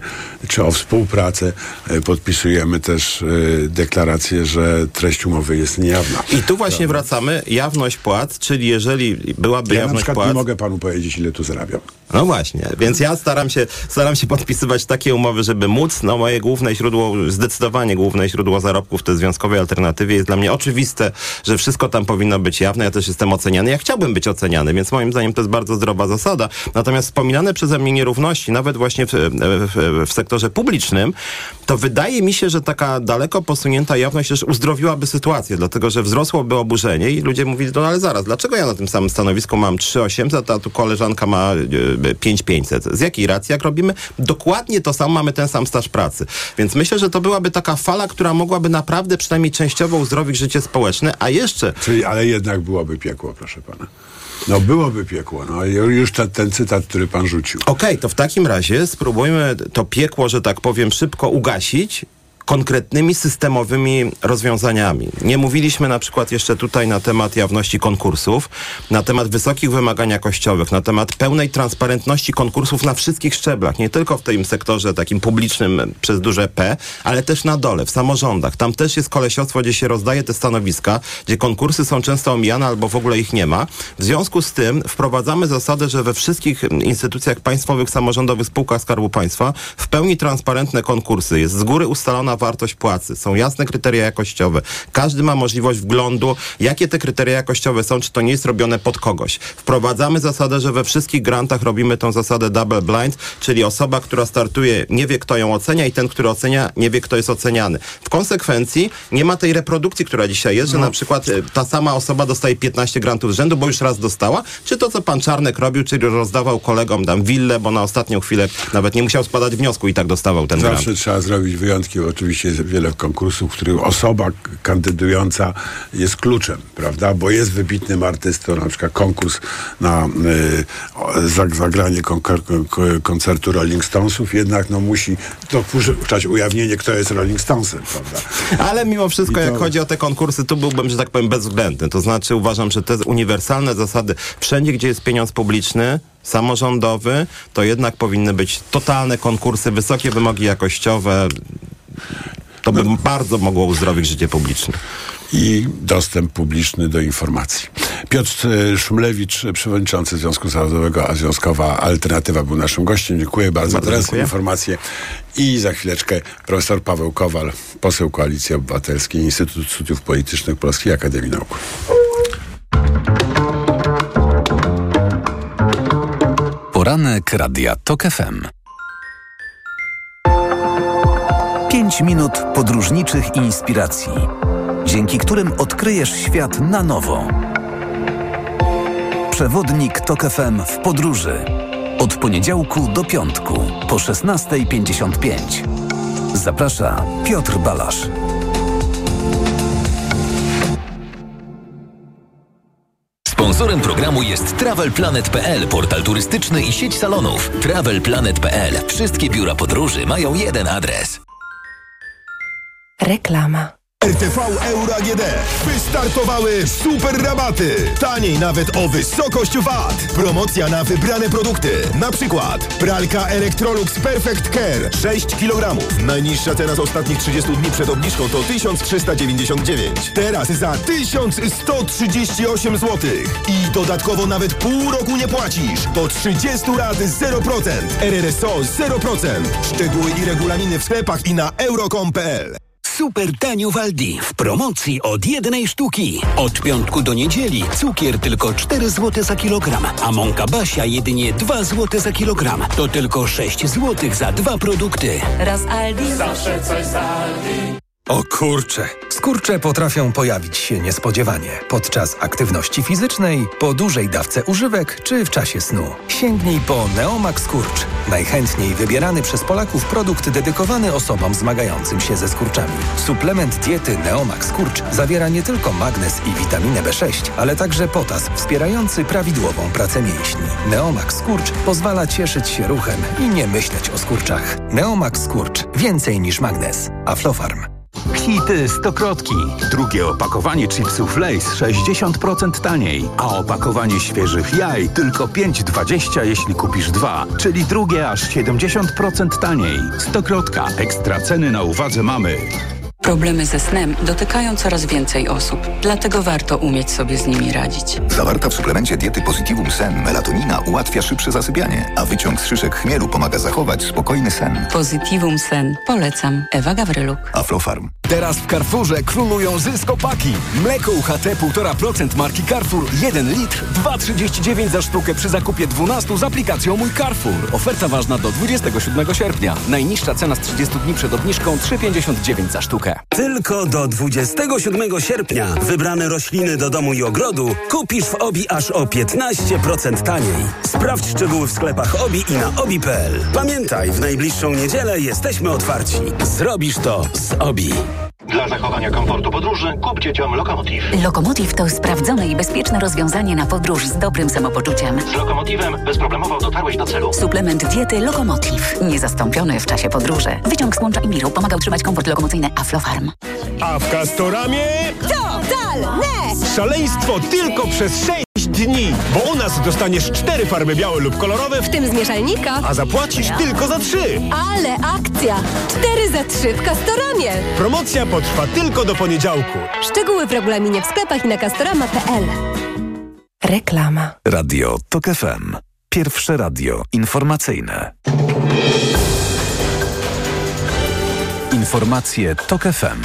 czy o współpracę e, podpisujemy też e, deklarację, że treść umowy jest niejawna. I tu właśnie wracamy, jawność płac, czyli jeżeli byłaby Ja na jawność przykład płac... nie mogę panu powiedzieć, ile tu zarabiam. No właśnie, więc ja staram się, staram się podpisywać takie umowy, żeby móc, no moje główne źródło, zdecydowanie główne źródło zarobków w tej związkowej alternatywie jest dla mnie oczywiste, że wszystko tam powinno być jawne, ja też jestem oceniany, ja chciałbym być oceniany, więc moim zdaniem to jest bardzo zdrowa zasada. Natomiast wspominane przeze mnie nierówności, nawet właśnie w, w, w sektorze publicznym, to wydaje mi się, że taka daleko posunięta jawność też uzdrowiłaby sytuację, dlatego że wzrosłoby oburzenie i ludzie mówili, no ale zaraz, dlaczego ja na tym samym stanowisku mam 3800, a tu koleżanka ma e, 5500? Z jakiej racji? Jak robimy dokładnie to samo, mamy ten sam staż pracy. Więc myślę, że to byłaby taka fala, która mogłaby naprawdę przynajmniej częściowo uzdrowić życie społeczne, a jeszcze... Czyli, ale jednak byłoby piekło, proszę pana. No byłoby piekło. No już te, ten cytat, który pan rzucił. Okej, to w takim razie spróbujmy to piekło, że tak powiem, szybko ugasić konkretnymi systemowymi rozwiązaniami. Nie mówiliśmy na przykład jeszcze tutaj na temat jawności konkursów, na temat wysokich wymagań jakościowych, na temat pełnej transparentności konkursów na wszystkich szczeblach, nie tylko w tym sektorze takim publicznym przez duże P, ale też na dole, w samorządach. Tam też jest kolesiostwo, gdzie się rozdaje te stanowiska, gdzie konkursy są często omijane albo w ogóle ich nie ma. W związku z tym wprowadzamy zasadę, że we wszystkich instytucjach państwowych, samorządowych, spółkach Skarbu Państwa w pełni transparentne konkursy. Jest z góry ustalona wartość płacy. Są jasne kryteria jakościowe. Każdy ma możliwość wglądu, jakie te kryteria jakościowe są, czy to nie jest robione pod kogoś. Wprowadzamy zasadę, że we wszystkich grantach robimy tą zasadę double blind, czyli osoba, która startuje, nie wie, kto ją ocenia i ten, który ocenia, nie wie, kto jest oceniany. W konsekwencji nie ma tej reprodukcji, która dzisiaj jest, że na przykład y, ta sama osoba dostaje 15 grantów z rzędu, bo już raz dostała, czy to, co pan Czarnek robił, czyli rozdawał kolegom tam willę, bo na ostatnią chwilę nawet nie musiał składać wniosku i tak dostawał ten grant. Zawsze trzeba zrobić wyjątki. Oczywiście jest wiele konkursów, w których osoba kandydująca jest kluczem, prawda? Bo jest wybitnym artystą, na przykład konkurs na y, zagranie kon- kon- kon- koncertu Rolling Stonesów, jednak no musi dopuszczać ujawnienie, kto jest Rolling Stonesem, prawda? Ale mimo wszystko, to- jak chodzi o te konkursy, tu byłbym, że tak powiem, bezwzględny. To znaczy uważam, że te uniwersalne zasady, wszędzie, gdzie jest pieniądz publiczny, samorządowy, to jednak powinny być totalne konkursy, wysokie wymogi jakościowe. To by bardzo mogło uzdrowić życie publiczne. i dostęp publiczny do informacji. Piotr e, Szumlewicz, przewodniczący Związku Zawodowego, a Związkowa Alternatywa był naszym gościem. Dziękuję bardzo, Bardzo za dziękuję. informację. I za chwileczkę profesor Paweł Kowal, poseł Koalicji Obywatelskiej, Instytut Studiów Politycznych Polskiej Akademii Nauk. Poranek Radia TOK FM. 5 minut podróżniczych inspiracji, dzięki którym odkryjesz świat na nowo. Przewodnik TOK FM w podróży. Od poniedziałku do piątku po 16.55. Zaprasza Piotr Balasz. Sponsorem programu jest TravelPlanet.pl, portal turystyczny i sieć salonów. TravelPlanet.pl. Wszystkie biura podróży mają jeden adres. Reklama. RTV Euro AGD. Wystartowały super rabaty. Taniej nawet o wysokość VAT. Promocja na wybrane produkty. Na przykład pralka Electrolux Perfect Care 6 kg. Najniższa cena z ostatnich 30 dni przed obniżką to 1399. Teraz za 1138 zł. I dodatkowo nawet pół roku nie płacisz. Do 30 lat 0%. RRSO 0%. Szczegóły i regulaminy w sklepach i na euro.com.pl. Super tanio w Aldi. W promocji od jednej sztuki. Od piątku do niedzieli cukier tylko 4 zł za kilogram, a mąka Basia jedynie 2 zł za kilogram. To tylko 6 zł za dwa produkty. Raz Aldi. Zawsze coś z Aldi. O kurcze, skurcze potrafią pojawić się niespodziewanie podczas aktywności fizycznej, po dużej dawce używek czy w czasie snu. Sięgnij po Neomax Skurcz. Najchętniej wybierany przez Polaków produkt dedykowany osobom zmagającym się ze skurczami. Suplement diety Neomax Skurcz zawiera nie tylko magnez i witaminę B6, ale także potas wspierający prawidłową pracę mięśni. Neomax Skurcz pozwala cieszyć się ruchem i nie myśleć o skurczach. Neomax Skurcz. Więcej niż magnez. Aflofarm. Hity stokrotki. Drugie opakowanie chipsów Lays 60% taniej, a opakowanie świeżych jaj tylko 5,20 jeśli kupisz dwa, czyli drugie aż 70% taniej. Stokrotka. Ekstra ceny na uwadze mamy. Problemy ze snem dotykają coraz więcej osób, dlatego warto umieć sobie z nimi radzić. Zawarta w suplemencie diety Positivum Sen melatonina ułatwia szybsze zasypianie, a wyciąg z szyszek chmielu pomaga zachować spokojny sen. Positivum Sen. Polecam. Ewa Gawryluk. Aflofarm. Teraz w Carrefourze królują zyskopaki. Mleko UHT 1,5% marki Carrefour 1 litr 2,39 za sztukę przy zakupie 12 z aplikacją Mój Carrefour. Oferta ważna do 27 sierpnia. Najniższa cena z 30 dni przed obniżką 3,59 za sztukę. Tylko do 27 sierpnia wybrane rośliny do domu i ogrodu kupisz w OBI aż o 15% taniej. Sprawdź szczegóły w sklepach OBI i na obi.pl. Pamiętaj, w najbliższą niedzielę jesteśmy otwarci. Zrobisz to z OBI. Dla zachowania komfortu podróży kup dzieciom Lokomotiv. Lokomotiv to sprawdzone i bezpieczne rozwiązanie na podróż z dobrym samopoczuciem. Z Lokomotivem bezproblemowo dotarłeś do celu. Suplement diety Lokomotiv. Niezastąpiony w czasie podróży. Wyciąg z łącza i miru pomaga utrzymać komfort lokomocyjny Aflofarm. A w Castoramie Totalne! szaleństwo tylko przez 6 dni, bo u nas dostaniesz cztery farby białe lub kolorowe, W tym z mieszalnika. a zapłacisz tylko za trzy. Ale akcja! 4 za 3 w Castoramie. Promocja potrwa tylko do poniedziałku. Szczegóły w regulaminie w sklepach i na castorama.pl. Reklama. Radio TOK FM. Pierwsze radio informacyjne. Informacje TOK FM.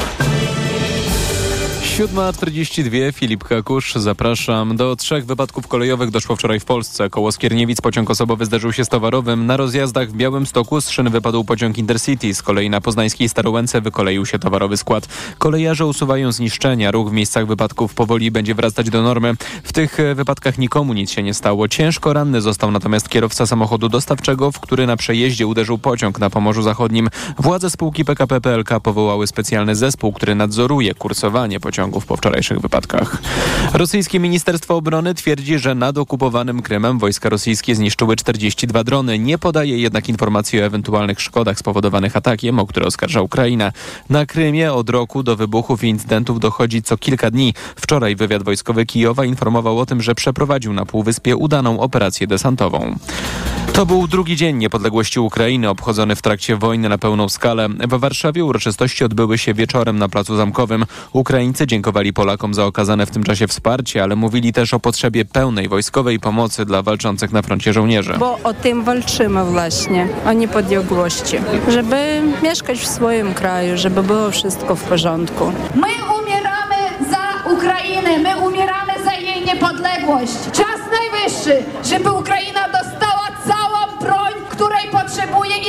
7.42, Filip Kakusz, zapraszam. Do trzech wypadków kolejowych doszło wczoraj w Polsce. Koło Skierniewic pociąg osobowy zderzył się z towarowym. Na rozjazdach w Białym Stoku z szyn wypadł pociąg Intercity. Z kolei na poznańskiej Starołęce wykoleił się towarowy skład. Kolejarze usuwają zniszczenia. Ruch w miejscach wypadków powoli będzie wracać do normy. W tych e, wypadkach nikomu nic się nie stało. Ciężko ranny został natomiast kierowca samochodu dostawczego, w który na przejeździe uderzył pociąg na Pomorzu Zachodnim. Władze spółki PKP PLK powołały specjalny zespół, który nadzoruje kursowanie pociągów po wczorajszych wypadkach. Rosyjskie Ministerstwo Obrony twierdzi, że nad okupowanym Krymem wojska rosyjskie zniszczyły 42 drony. Nie podaje jednak informacji o ewentualnych szkodach spowodowanych atakiem, o które oskarża Ukraina. Na Krymie od roku do wybuchów i incydentów dochodzi co kilka dni. Wczoraj wywiad wojskowy Kijowa informował o tym, że przeprowadził na Półwyspie udaną operację desantową. To był drugi dzień niepodległości Ukrainy, obchodzony w trakcie wojny na pełną skalę. W Warszawie uroczystości odbyły się wieczorem na Placu Zamkowym. Ukraińcy dziękowali Polakom za okazane w tym czasie wsparcie, ale mówili też o potrzebie pełnej wojskowej pomocy dla walczących na froncie żołnierzy. Bo o tym walczymy właśnie, o niepodległości. Żeby mieszkać w swoim kraju, żeby było wszystko w porządku. My umieramy za Ukrainę, my umieramy za jej niepodległość. Czas najwyższy, żeby Ukraina dostała całą broń, której potrzebuje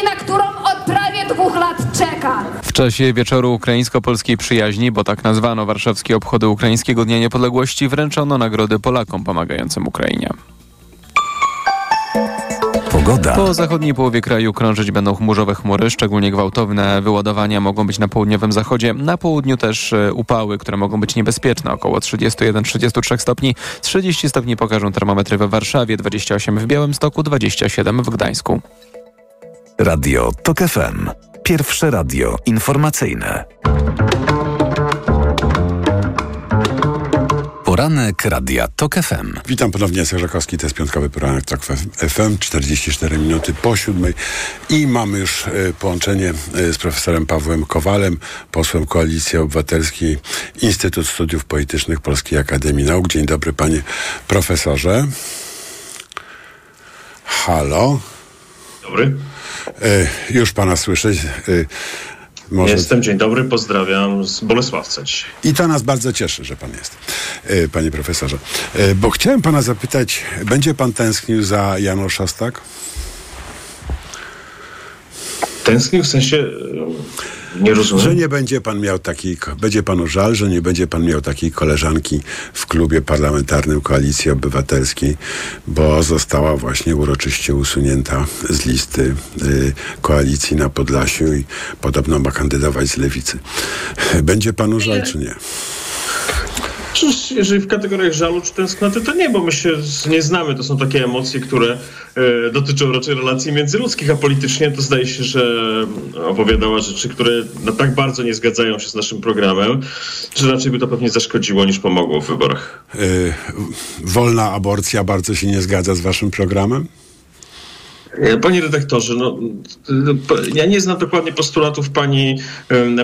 na którą od prawie dwóch lat czeka. W czasie wieczoru ukraińsko-polskiej przyjaźni, bo tak nazwano warszawskie obchody Ukraińskiego Dnia Niepodległości, wręczono nagrody Polakom pomagającym Ukrainie. Pogoda. Po zachodniej połowie kraju krążyć będą chmurzowe chmury, szczególnie gwałtowne wyładowania mogą być na południowym zachodzie. Na południu też e, upały, które mogą być niebezpieczne, około 31-33 stopni. 30 stopni pokażą termometry we Warszawie, 28 w Białymstoku, 27 w Gdańsku. Radio TOK FM. Pierwsze radio informacyjne. Poranek Radia TOK FM. Witam ponownie, Jacek Żakowski, to jest piątkowy poranek TOK FM, 44 minuty po siódmej i mamy już e, połączenie e, z profesorem Pawłem Kowalem, posłem Koalicji Obywatelskiej, Instytut Studiów Politycznych Polskiej Akademii Nauk. Dzień dobry, panie profesorze. Halo. Dobry. E, już pana słyszę. E, może... Jestem, dzień dobry, pozdrawiam z Bolesławca dzisiaj. I to nas bardzo cieszy, że pan jest, e, panie profesorze. Bo chciałem pana zapytać, będzie pan tęsknił za Janą Szostak? Tęsknił w sensie, e, nie rozumiem. Że nie będzie pan miał takiej, będzie panu żal, że nie będzie pan miał takiej koleżanki w klubie parlamentarnym Koalicji Obywatelskiej, bo została właśnie uroczyście usunięta z listy y, koalicji na Podlasiu i podobno ma kandydować z lewicy. Będzie panu żal, czy nie? Cóż, jeżeli w kategoriach żalu czy tęsknoty, to nie, bo my się nie znamy. To są takie emocje, które e, dotyczą raczej relacji międzyludzkich, a politycznie to zdaje się, że opowiadała rzeczy, które no, tak bardzo nie zgadzają się z naszym programem, że raczej by to pewnie zaszkodziło niż pomogło w wyborach. Y, wolna aborcja bardzo się nie zgadza z waszym programem? E, Panie redaktorze, no, p- ja nie znam dokładnie postulatów pani,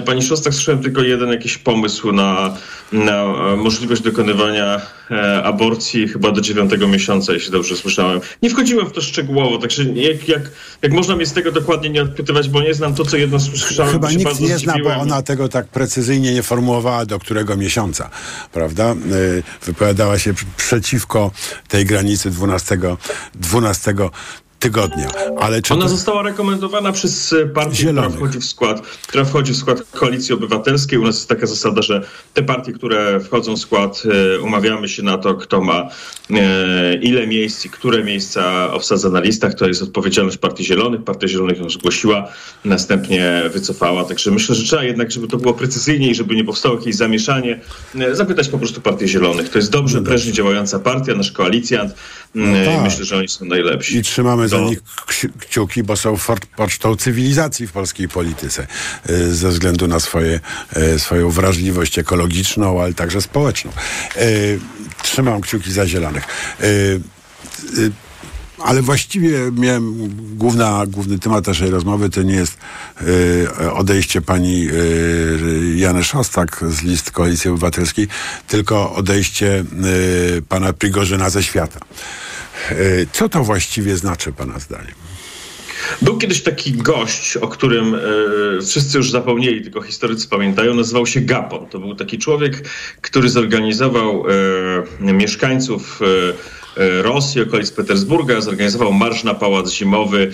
pani Szostak. Słyszałem tylko jeden jakiś pomysł na, na e, możliwość dokonywania e, aborcji chyba do dziewiątego miesiąca, jeśli dobrze słyszałem. Nie wchodziłem w to szczegółowo, także jak, jak, jak można mnie z tego dokładnie nie odpytywać, bo nie znam to, co jedno słyszałem, Chyba nikt nie zna, bo ona tego tak precyzyjnie nie formułowała, do którego miesiąca, prawda? Wypowiadała się pr- przeciwko tej granicy 12, 12 tygodnia. Ale czy Ona to... została rekomendowana przez e, partię, która wchodzi w skład, która wchodzi w skład Koalicji Obywatelskiej. U nas jest taka zasada, że te partie, które wchodzą w skład, e, umawiamy się na to, kto ma e, ile miejsc i które miejsca obsadza na listach. To jest odpowiedzialność Partii Zielonych. Partia Zielonych ją zgłosiła, następnie wycofała. Także myślę, że trzeba jednak, żeby to było precyzyjniej, żeby nie powstało jakieś zamieszanie, zapytać po prostu Partię Zielonych. To jest dobrze, prężnie działająca partia, nasz koalicjant. No tak. Myślę, że oni są najlepsi. I trzymamy za nich kci- kciuki, bo są fort- pocztą cywilizacji w polskiej polityce. y, Ze względu na swoje, y, swoją wrażliwość ekologiczną, ale także społeczną. Y, Trzymam kciuki za zielonych. Ale właściwie miałem główna, główny temat naszej rozmowy to nie jest y, odejście pani y, Jany Szostak z list Koalicji Obywatelskiej, tylko odejście y, pana Prigorzyna ze świata. Y, co to właściwie znaczy pana zdaniem? Był kiedyś taki gość, o którym e, wszyscy już zapomnieli, tylko historycy pamiętają, nazywał się Gapon. To był taki człowiek, który zorganizował e, mieszkańców e, e, Rosji, okolic Petersburga, zorganizował marsz na Pałac Zimowy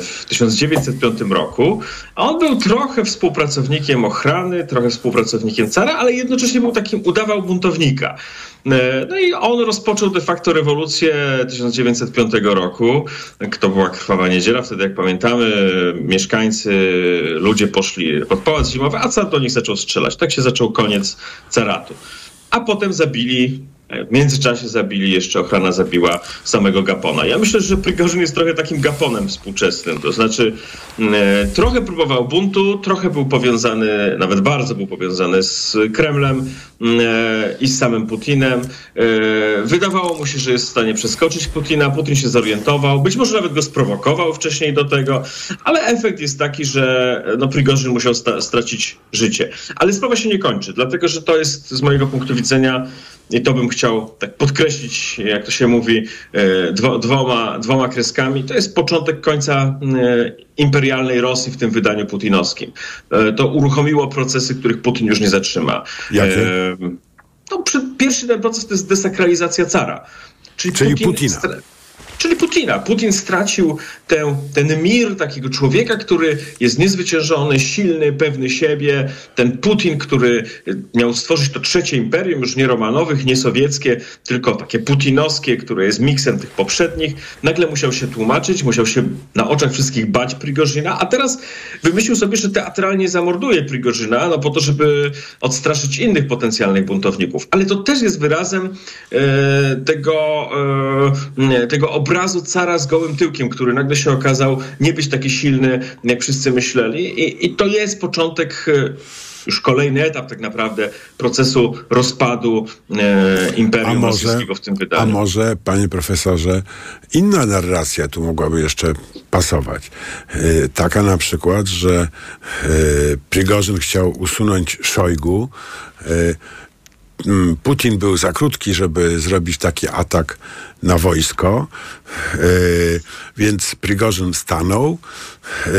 w 1905 roku. A on był trochę współpracownikiem ochrany, trochę współpracownikiem cara, ale jednocześnie był takim, udawał buntownika. E, No i on rozpoczął de facto rewolucję 1905 roku. To była krwawa niedziela. Wtedy, jak pamiętamy, mieszkańcy, ludzie poszli pod pałac zimowy, a car do nich zaczął strzelać. Tak się zaczął koniec caratu. A potem zabili w międzyczasie zabili, jeszcze ochrona zabiła samego Gapona. Ja myślę, że Prigorzyn jest trochę takim Gaponem współczesnym. To znaczy e, trochę próbował buntu, trochę był powiązany, nawet bardzo był powiązany z Kremlem i z samym Putinem. E, wydawało mu się, że jest w stanie przeskoczyć Putina. Putin się zorientował, być może nawet go sprowokował wcześniej do tego, ale efekt jest taki, że no, Prigorzyn musiał stracić życie. Ale sprawa się nie kończy, dlatego że to jest z mojego punktu widzenia i to bym chciał tak podkreślić, jak to się mówi, e, dwo, dwoma, dwoma kreskami. To jest początek końca e, imperialnej Rosji w tym wydaniu putinowskim. E, To uruchomiło procesy, których Putin już nie zatrzyma. Jakie? E, No, pierwszy ten proces to jest desakralizacja cara. Czyli, Czyli Putin Putina. Czyli Putina. Putin stracił tę, ten mir takiego człowieka, który jest niezwyciężony, silny, pewny siebie. Ten Putin, który miał stworzyć to trzecie imperium, już nie romanowych, nie sowieckie, tylko takie putinowskie, które jest miksem tych poprzednich. Nagle musiał się tłumaczyć, musiał się na oczach wszystkich bać Prigorzyna, a teraz wymyślił sobie, że teatralnie zamorduje Prigorzyna, no po to, żeby odstraszyć innych potencjalnych buntowników. Ale to też jest wyrazem e, tego, e, tego obrazu cara z gołym tyłkiem, który nagle się okazał nie być taki silny, jak wszyscy myśleli. I, i to jest początek. e, Już kolejny etap tak naprawdę procesu rozpadu e, imperium rosyjskiego w tym wydaniu. a może, panie profesorze, inna narracja tu mogłaby jeszcze pasować. Yy, taka na przykład, że yy, Prigorzyn chciał usunąć Szojgu. Mm, Putin był za krótki, żeby zrobić taki atak na wojsko, yy, więc Prigorzyn stanął. Yy,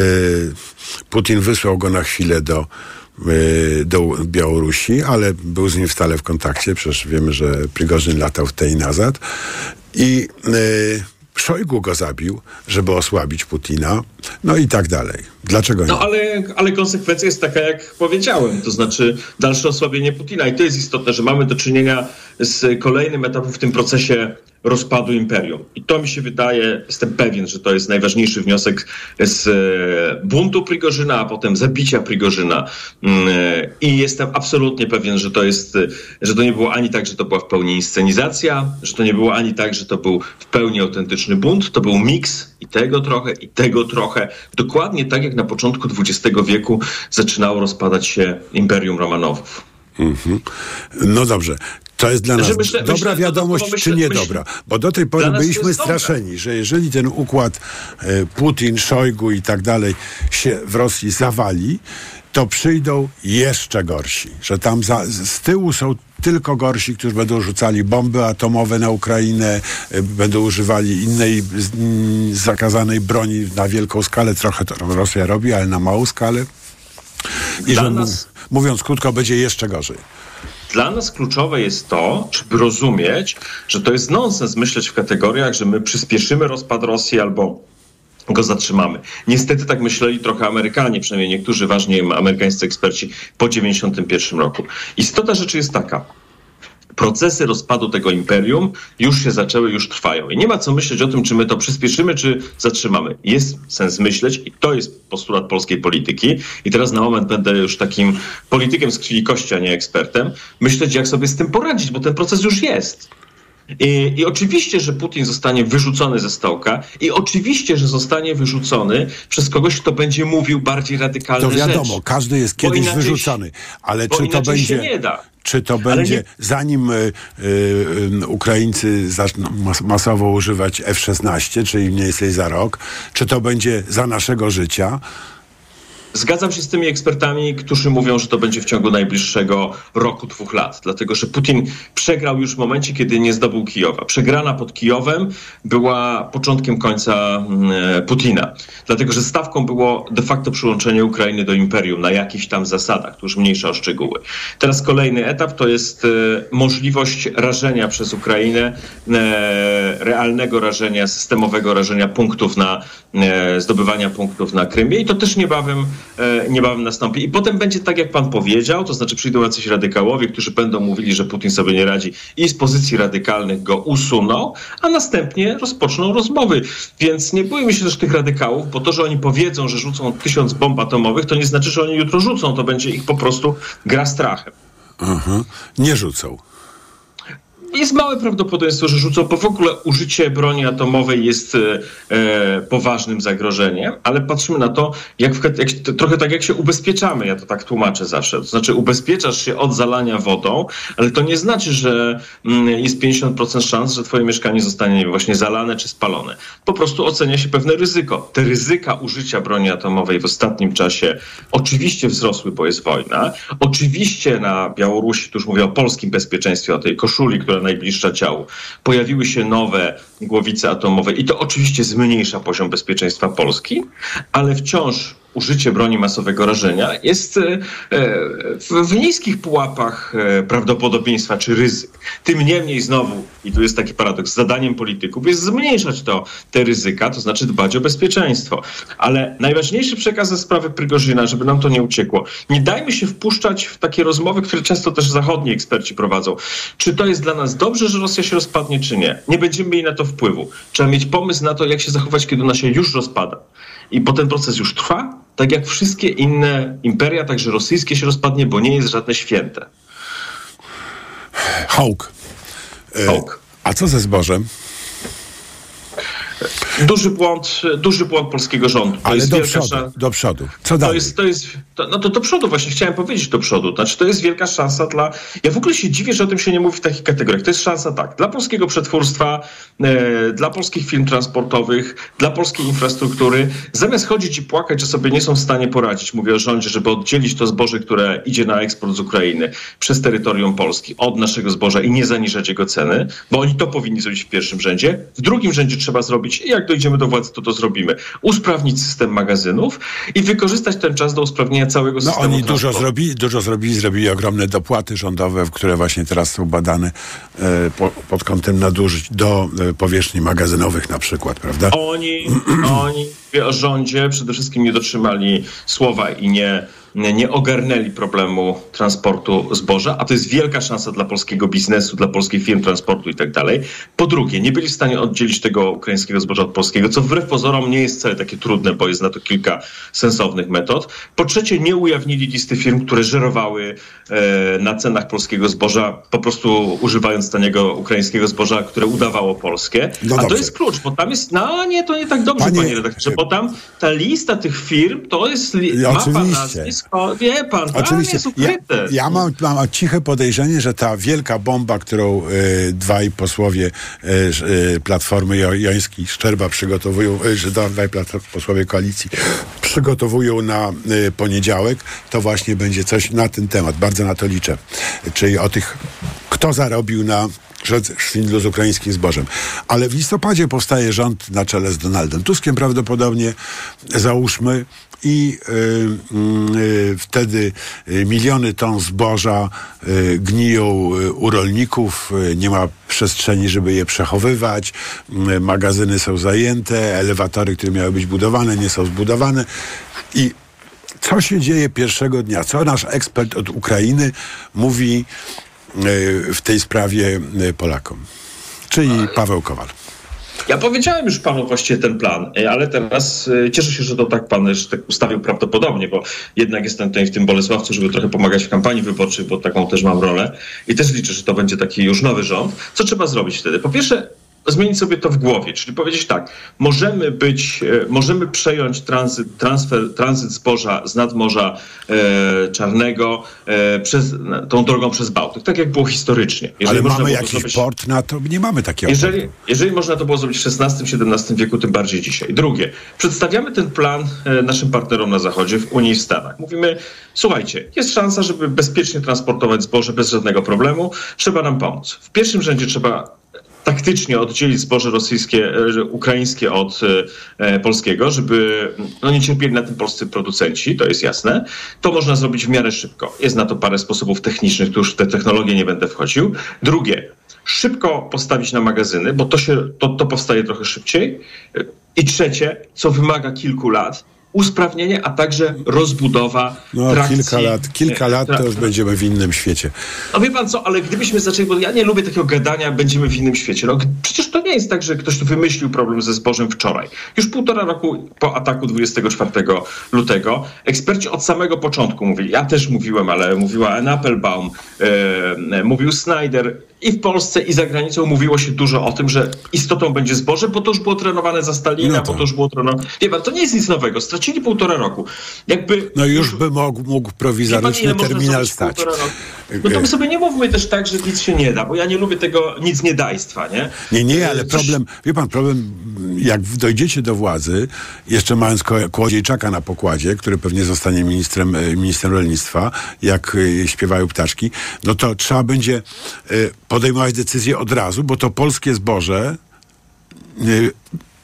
Putin wysłał go na chwilę do, yy, do Białorusi, ale był z nim stale w kontakcie. Przecież wiemy, że Prigorzyn latał w tej nazad. I Szojgu go zabił, żeby osłabić Putina. No i tak dalej. Dlaczego nie? No ale, ale konsekwencja jest taka, jak powiedziałem, to znaczy dalsze osłabienie Putina. I to jest istotne, że mamy do czynienia z kolejnym etapem w tym procesie rozpadu imperium. I to mi się wydaje, jestem pewien, że to jest najważniejszy wniosek z e, buntu Prigorzyna, a potem zabicia Prigorzyna. Mm, e, I jestem absolutnie pewien, że to jest, że to nie było ani tak, że to była w pełni inscenizacja, że to nie było ani tak, że to był w pełni autentyczny bunt. To był miks i tego trochę, i tego trochę. Dokładnie tak, jak na początku XX wieku zaczynało rozpadać się Imperium Romanowów. Mhm. No dobrze. To jest dla nas Znaczy, myślę- dobra myślę- wiadomość, dodatkowo czy myślę- niedobra? myślę- Bo do tej pory nas byliśmy straszeni, że jeżeli ten układ e, Putin, Szojgu i tak dalej się w Rosji zawali, to przyjdą jeszcze gorsi. Że tam za, z tyłu są tylko gorsi, którzy będą rzucali bomby atomowe na Ukrainę, e, będą używali innej mm, zakazanej broni na wielką skalę. Trochę to Rosja robi, ale na małą skalę. I że, nas- mówiąc krótko, będzie jeszcze gorzej. Dla nas kluczowe jest to, żeby rozumieć, że to jest nonsens myśleć w kategoriach, że my przyspieszymy rozpad Rosji albo go zatrzymamy. Niestety tak myśleli trochę Amerykanie, przynajmniej niektórzy ważni amerykańscy eksperci po 1991 roku. Istota rzeczy jest taka. Procesy rozpadu tego imperium już się zaczęły, już trwają. I nie ma co myśleć o tym, czy my to przyspieszymy, czy zatrzymamy. Jest sens myśleć, i to jest postulat polskiej polityki. I teraz na moment będę już takim politykiem z krwi kości, a nie ekspertem. Myśleć, jak sobie z tym poradzić, bo ten proces już jest. I, I oczywiście, że Putin zostanie wyrzucony ze stołka i oczywiście, że zostanie wyrzucony przez kogoś, kto będzie mówił bardziej radykalne To wiadomo, rzeczy. każdy jest kiedyś inaczej- wyrzucony, ale czy to będzie... Czy to będzie, nie- zanim y, y, y, Ukraińcy zaczną mas masowo używać F-16, czyli mniej więcej za rok, czy to będzie za naszego życia? Zgadzam się z tymi ekspertami, którzy mówią, że to będzie w ciągu najbliższego roku, dwóch lat, dlatego że Putin przegrał już w momencie, kiedy nie zdobył Kijowa. Przegrana pod Kijowem była początkiem końca mm, Putina, dlatego że stawką było de facto przyłączenie Ukrainy do imperium na jakichś tam zasadach, tu już mniejsza o szczegóły. Teraz kolejny etap to jest e, możliwość rażenia przez Ukrainę, e, realnego rażenia, systemowego rażenia punktów na, e, zdobywania punktów na Krymie i to też niebawem e, niebawem nastąpi. I potem będzie tak, jak pan powiedział, to znaczy przyjdą jacyś radykałowie, którzy będą mówili, że Putin sobie nie radzi i z pozycji radykalnych go usuną, a następnie rozpoczną rozmowy. Więc nie bójmy się też tych radykałów, bo to, że oni powiedzą, że rzucą tysiąc bomb atomowych, to nie znaczy, że oni jutro rzucą. To będzie ich po prostu gra strachem. Aha. Nie rzucą. Jest małe prawdopodobieństwo, że rzucą, bo w ogóle użycie broni atomowej jest e, poważnym zagrożeniem, ale patrzymy na to, jak, jak trochę tak jak się ubezpieczamy, ja to tak tłumaczę zawsze. To znaczy ubezpieczasz się od zalania wodą, ale to nie znaczy, że mm, jest 50% szans, że twoje mieszkanie zostanie właśnie zalane czy spalone. Po prostu ocenia się pewne ryzyko. Te ryzyka użycia broni atomowej w ostatnim czasie oczywiście wzrosły, bo jest wojna. Oczywiście na Białorusi, tu już mówię o polskim bezpieczeństwie, o tej koszuli, która najbliższa ciału. Pojawiły się nowe głowice atomowe i to oczywiście zmniejsza poziom bezpieczeństwa Polski, ale wciąż użycie broni masowego rażenia jest e, w, niskich pułapach e, prawdopodobieństwa czy ryzyk. Tym niemniej znowu, i tu jest taki paradoks, zadaniem polityków jest zmniejszać to, te ryzyka, to znaczy dbać o bezpieczeństwo. Ale najważniejszy przekaz ze sprawy Prygorzyna, żeby nam to nie uciekło, nie dajmy się wpuszczać w takie rozmowy, które często też zachodni eksperci prowadzą. Czy to jest dla nas dobrze, że Rosja się rozpadnie, czy nie? Nie będziemy mieli na to wpływu. Trzeba mieć pomysł na to, jak się zachować, kiedy ona się już rozpada. I bo ten proces już trwa, tak jak wszystkie inne imperia, także rosyjskie się rozpadnie, bo nie jest żadne święte. Hołk. Hołk. A co ze zbożem? Duży błąd, duży błąd polskiego rządu. To Ale jest do wielka przodu, szansa. do przodu. Co To dalej? jest, to jest, to, no to do przodu właśnie chciałem powiedzieć do przodu. Znaczy to jest wielka szansa dla, ja w ogóle się dziwię, że o tym się nie mówi w takich kategoriach. To jest szansa tak, dla polskiego przetwórstwa, e, dla polskich firm transportowych, dla polskiej infrastruktury. Zamiast chodzić i płakać, że sobie nie są w stanie poradzić, mówię o rządzie, żeby oddzielić to zboże, które idzie na eksport z Ukrainy przez terytorium Polski od naszego zboża i nie zaniżać jego ceny, bo oni to powinni zrobić w pierwszym rzędzie. W drugim rzędzie trzeba zrobić, i jak dojdziemy do władzy, to to zrobimy, usprawnić system magazynów i wykorzystać ten czas do usprawnienia całego No systemu oni dużo zrobili, dużo zrobili, zrobili ogromne dopłaty rządowe, które właśnie teraz są badane e, po, pod kątem nadużyć do e, powierzchni magazynowych na przykład, prawda? Oni, oni o rządzie przede wszystkim nie dotrzymali słowa i nie, nie ogarnęli problemu transportu zboża, a to jest wielka szansa dla polskiego biznesu, dla polskich firm transportu i tak dalej. Po drugie, nie byli w stanie oddzielić tego ukraińskiego zboża od polskiego, co wbrew pozorom nie jest wcale takie trudne, bo jest na to kilka sensownych metod. Po trzecie, nie ujawnili listy firm, które żerowały e, na cenach polskiego zboża, po prostu używając taniego ukraińskiego zboża, które udawało polskie. No a to dobrze. jest klucz, bo tam jest, no nie, to nie tak dobrze, Panie- panie, redaktorze, bo tam ta lista tych firm to jest li- Ja, mapa oczywiście. Nazwisko, wie pan, Oczywiście. jest Ja, ukryte. ja mam, mam ciche podejrzenie, że ta wielka bomba, którą e, dwaj posłowie sz- e, Platformy Jo- Jońskiej Szczerba przygotowują, e, że dwaj posłowie koalicji przygotowują na e, poniedziałek, to właśnie będzie coś na ten temat. Bardzo na to liczę. Czyli o tych, kto zarobił na szwed- szwindlu z ukraińskim zbożem. Ale w listopadzie powstaje rząd na czele z Donaldem Tuskiem prawdopodobnie, załóżmy, i y, y, wtedy y, miliony ton zboża y, gniją y, u rolników, y, nie ma przestrzeni, żeby je przechowywać, magazyny są zajęte, elewatory, które miały być budowane, nie są zbudowane i co się dzieje pierwszego dnia? Co nasz ekspert od Ukrainy mówi w tej sprawie y, Polakom? Czyli Paweł Kowal. Ja powiedziałem już panu właściwie ten plan, e, ale teraz e, cieszę się, że to tak pan że tak ustawił prawdopodobnie, bo jednak jestem tutaj w tym Bolesławcu, żeby trochę pomagać w kampanii wyborczej, bo taką też mam rolę i też liczę, że to będzie taki już nowy rząd. Co trzeba zrobić wtedy? Po pierwsze, zmienić sobie to w głowie, czyli powiedzieć tak, możemy być, e, możemy przejąć tranzyt, transfer, tranzyt zboża z nadmorza e, Czarnego e, przez, tą drogą przez Bałtyk, tak jak było historycznie. Ale można mamy jakiś zrobić- port na to? Nie mamy takiego jeżeli, jeżeli można to było zrobić w XVI-XVII wieku, tym bardziej dzisiaj. Drugie, przedstawiamy ten plan e, naszym partnerom na Zachodzie, w Unii i w Stanach. Mówimy, słuchajcie, jest szansa, żeby bezpiecznie transportować zboże bez żadnego problemu, trzeba nam pomóc. W pierwszym rzędzie trzeba taktycznie oddzielić zboże rosyjskie, e, ukraińskie od e, e, polskiego, żeby no, nie cierpieli na tym polscy producenci, to jest jasne. To można zrobić w miarę szybko. Jest na to parę sposobów technicznych, tu już w te technologie nie będę wchodził. Drugie, szybko postawić na magazyny, bo to, się, to, to powstaje trochę szybciej. I trzecie, co wymaga kilku lat, usprawnienie, a także rozbudowa No trakcji. kilka lat, kilka lat to już będziemy w innym świecie. No wie pan co, ale gdybyśmy zaczęli, bo ja nie lubię takiego gadania, będziemy w innym świecie. No, przecież to nie jest tak, że ktoś tu wymyślił problem ze zbożem wczoraj. Już półtora roku po ataku 24 lutego eksperci od samego początku mówili, ja też mówiłem, ale mówiła Ann Applebaum, e, mówił Snyder i w Polsce i za granicą mówiło się dużo o tym, że istotą będzie zboże, bo to już było trenowane za Stalina, No bo to już było trenowane... Wie pan, to nie jest nic nowego. Stracili półtora roku. Jakby No już by mógł, mógł prowizoryczny terminal stać. No to my sobie nie mówmy też tak, że nic się nie da, bo ja nie lubię tego nic nie dajstwa, nie? Nie, nie, ale Coś- problem, wie pan, problem, jak dojdziecie do władzy, jeszcze mając Kołodziejczaka na pokładzie, który pewnie zostanie ministrem, e, ministrem rolnictwa, jak e, śpiewają ptaszki, no to trzeba będzie podejmować decyzje od razu, bo to polskie zboże, e,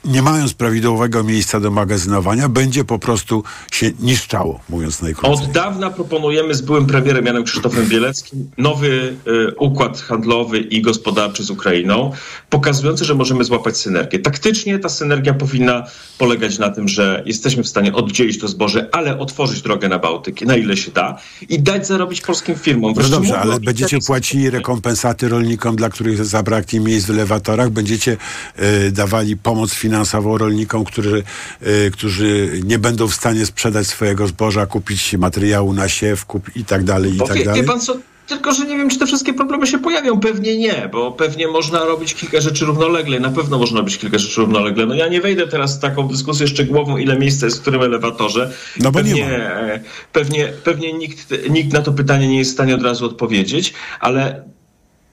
nie mając prawidłowego miejsca do magazynowania, będzie po prostu się niszczało, mówiąc najkrócej. Od dawna proponujemy z byłym premierem Janem Krzysztofem Bieleckim nowy y, układ handlowy i gospodarczy z Ukrainą, pokazujący, że możemy złapać synergię. Taktycznie ta synergia powinna polegać na tym, że jesteśmy w stanie oddzielić to zboże, ale otworzyć drogę na Bałtyk, na ile się da, i dać zarobić polskim firmom. No Wreszcie dobrze, mówię ale będziecie płacili rekompensaty rolnikom, dla których zabraknie miejsc w elewatorach, będziecie e, dawali pomoc finansową rolnikom, którzy, e, którzy nie będą w stanie sprzedać swojego zboża, kupić materiału na siew kup i tak dalej, i Bo tak wie, dalej. wie pan co, tylko że nie wiem, czy te wszystkie problemy się pojawią. Pewnie nie, bo pewnie można robić kilka rzeczy równolegle. Na pewno można robić kilka rzeczy równolegle. No ja nie wejdę teraz w taką dyskusję szczegółową, ile miejsca jest w którym elewatorze. No bo nie pewnie, ma. e, pewnie, pewnie nikt, nikt na to pytanie nie jest w stanie od razu odpowiedzieć, ale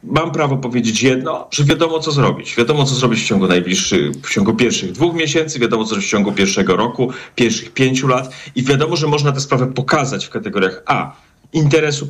mam prawo powiedzieć jedno, że wiadomo co zrobić. Wiadomo co zrobić w ciągu najbliższych, w ciągu pierwszych dwóch miesięcy, wiadomo co zrobić w ciągu pierwszego roku, pierwszych pięciu lat i wiadomo, że można tę sprawę pokazać w kategoriach A interesu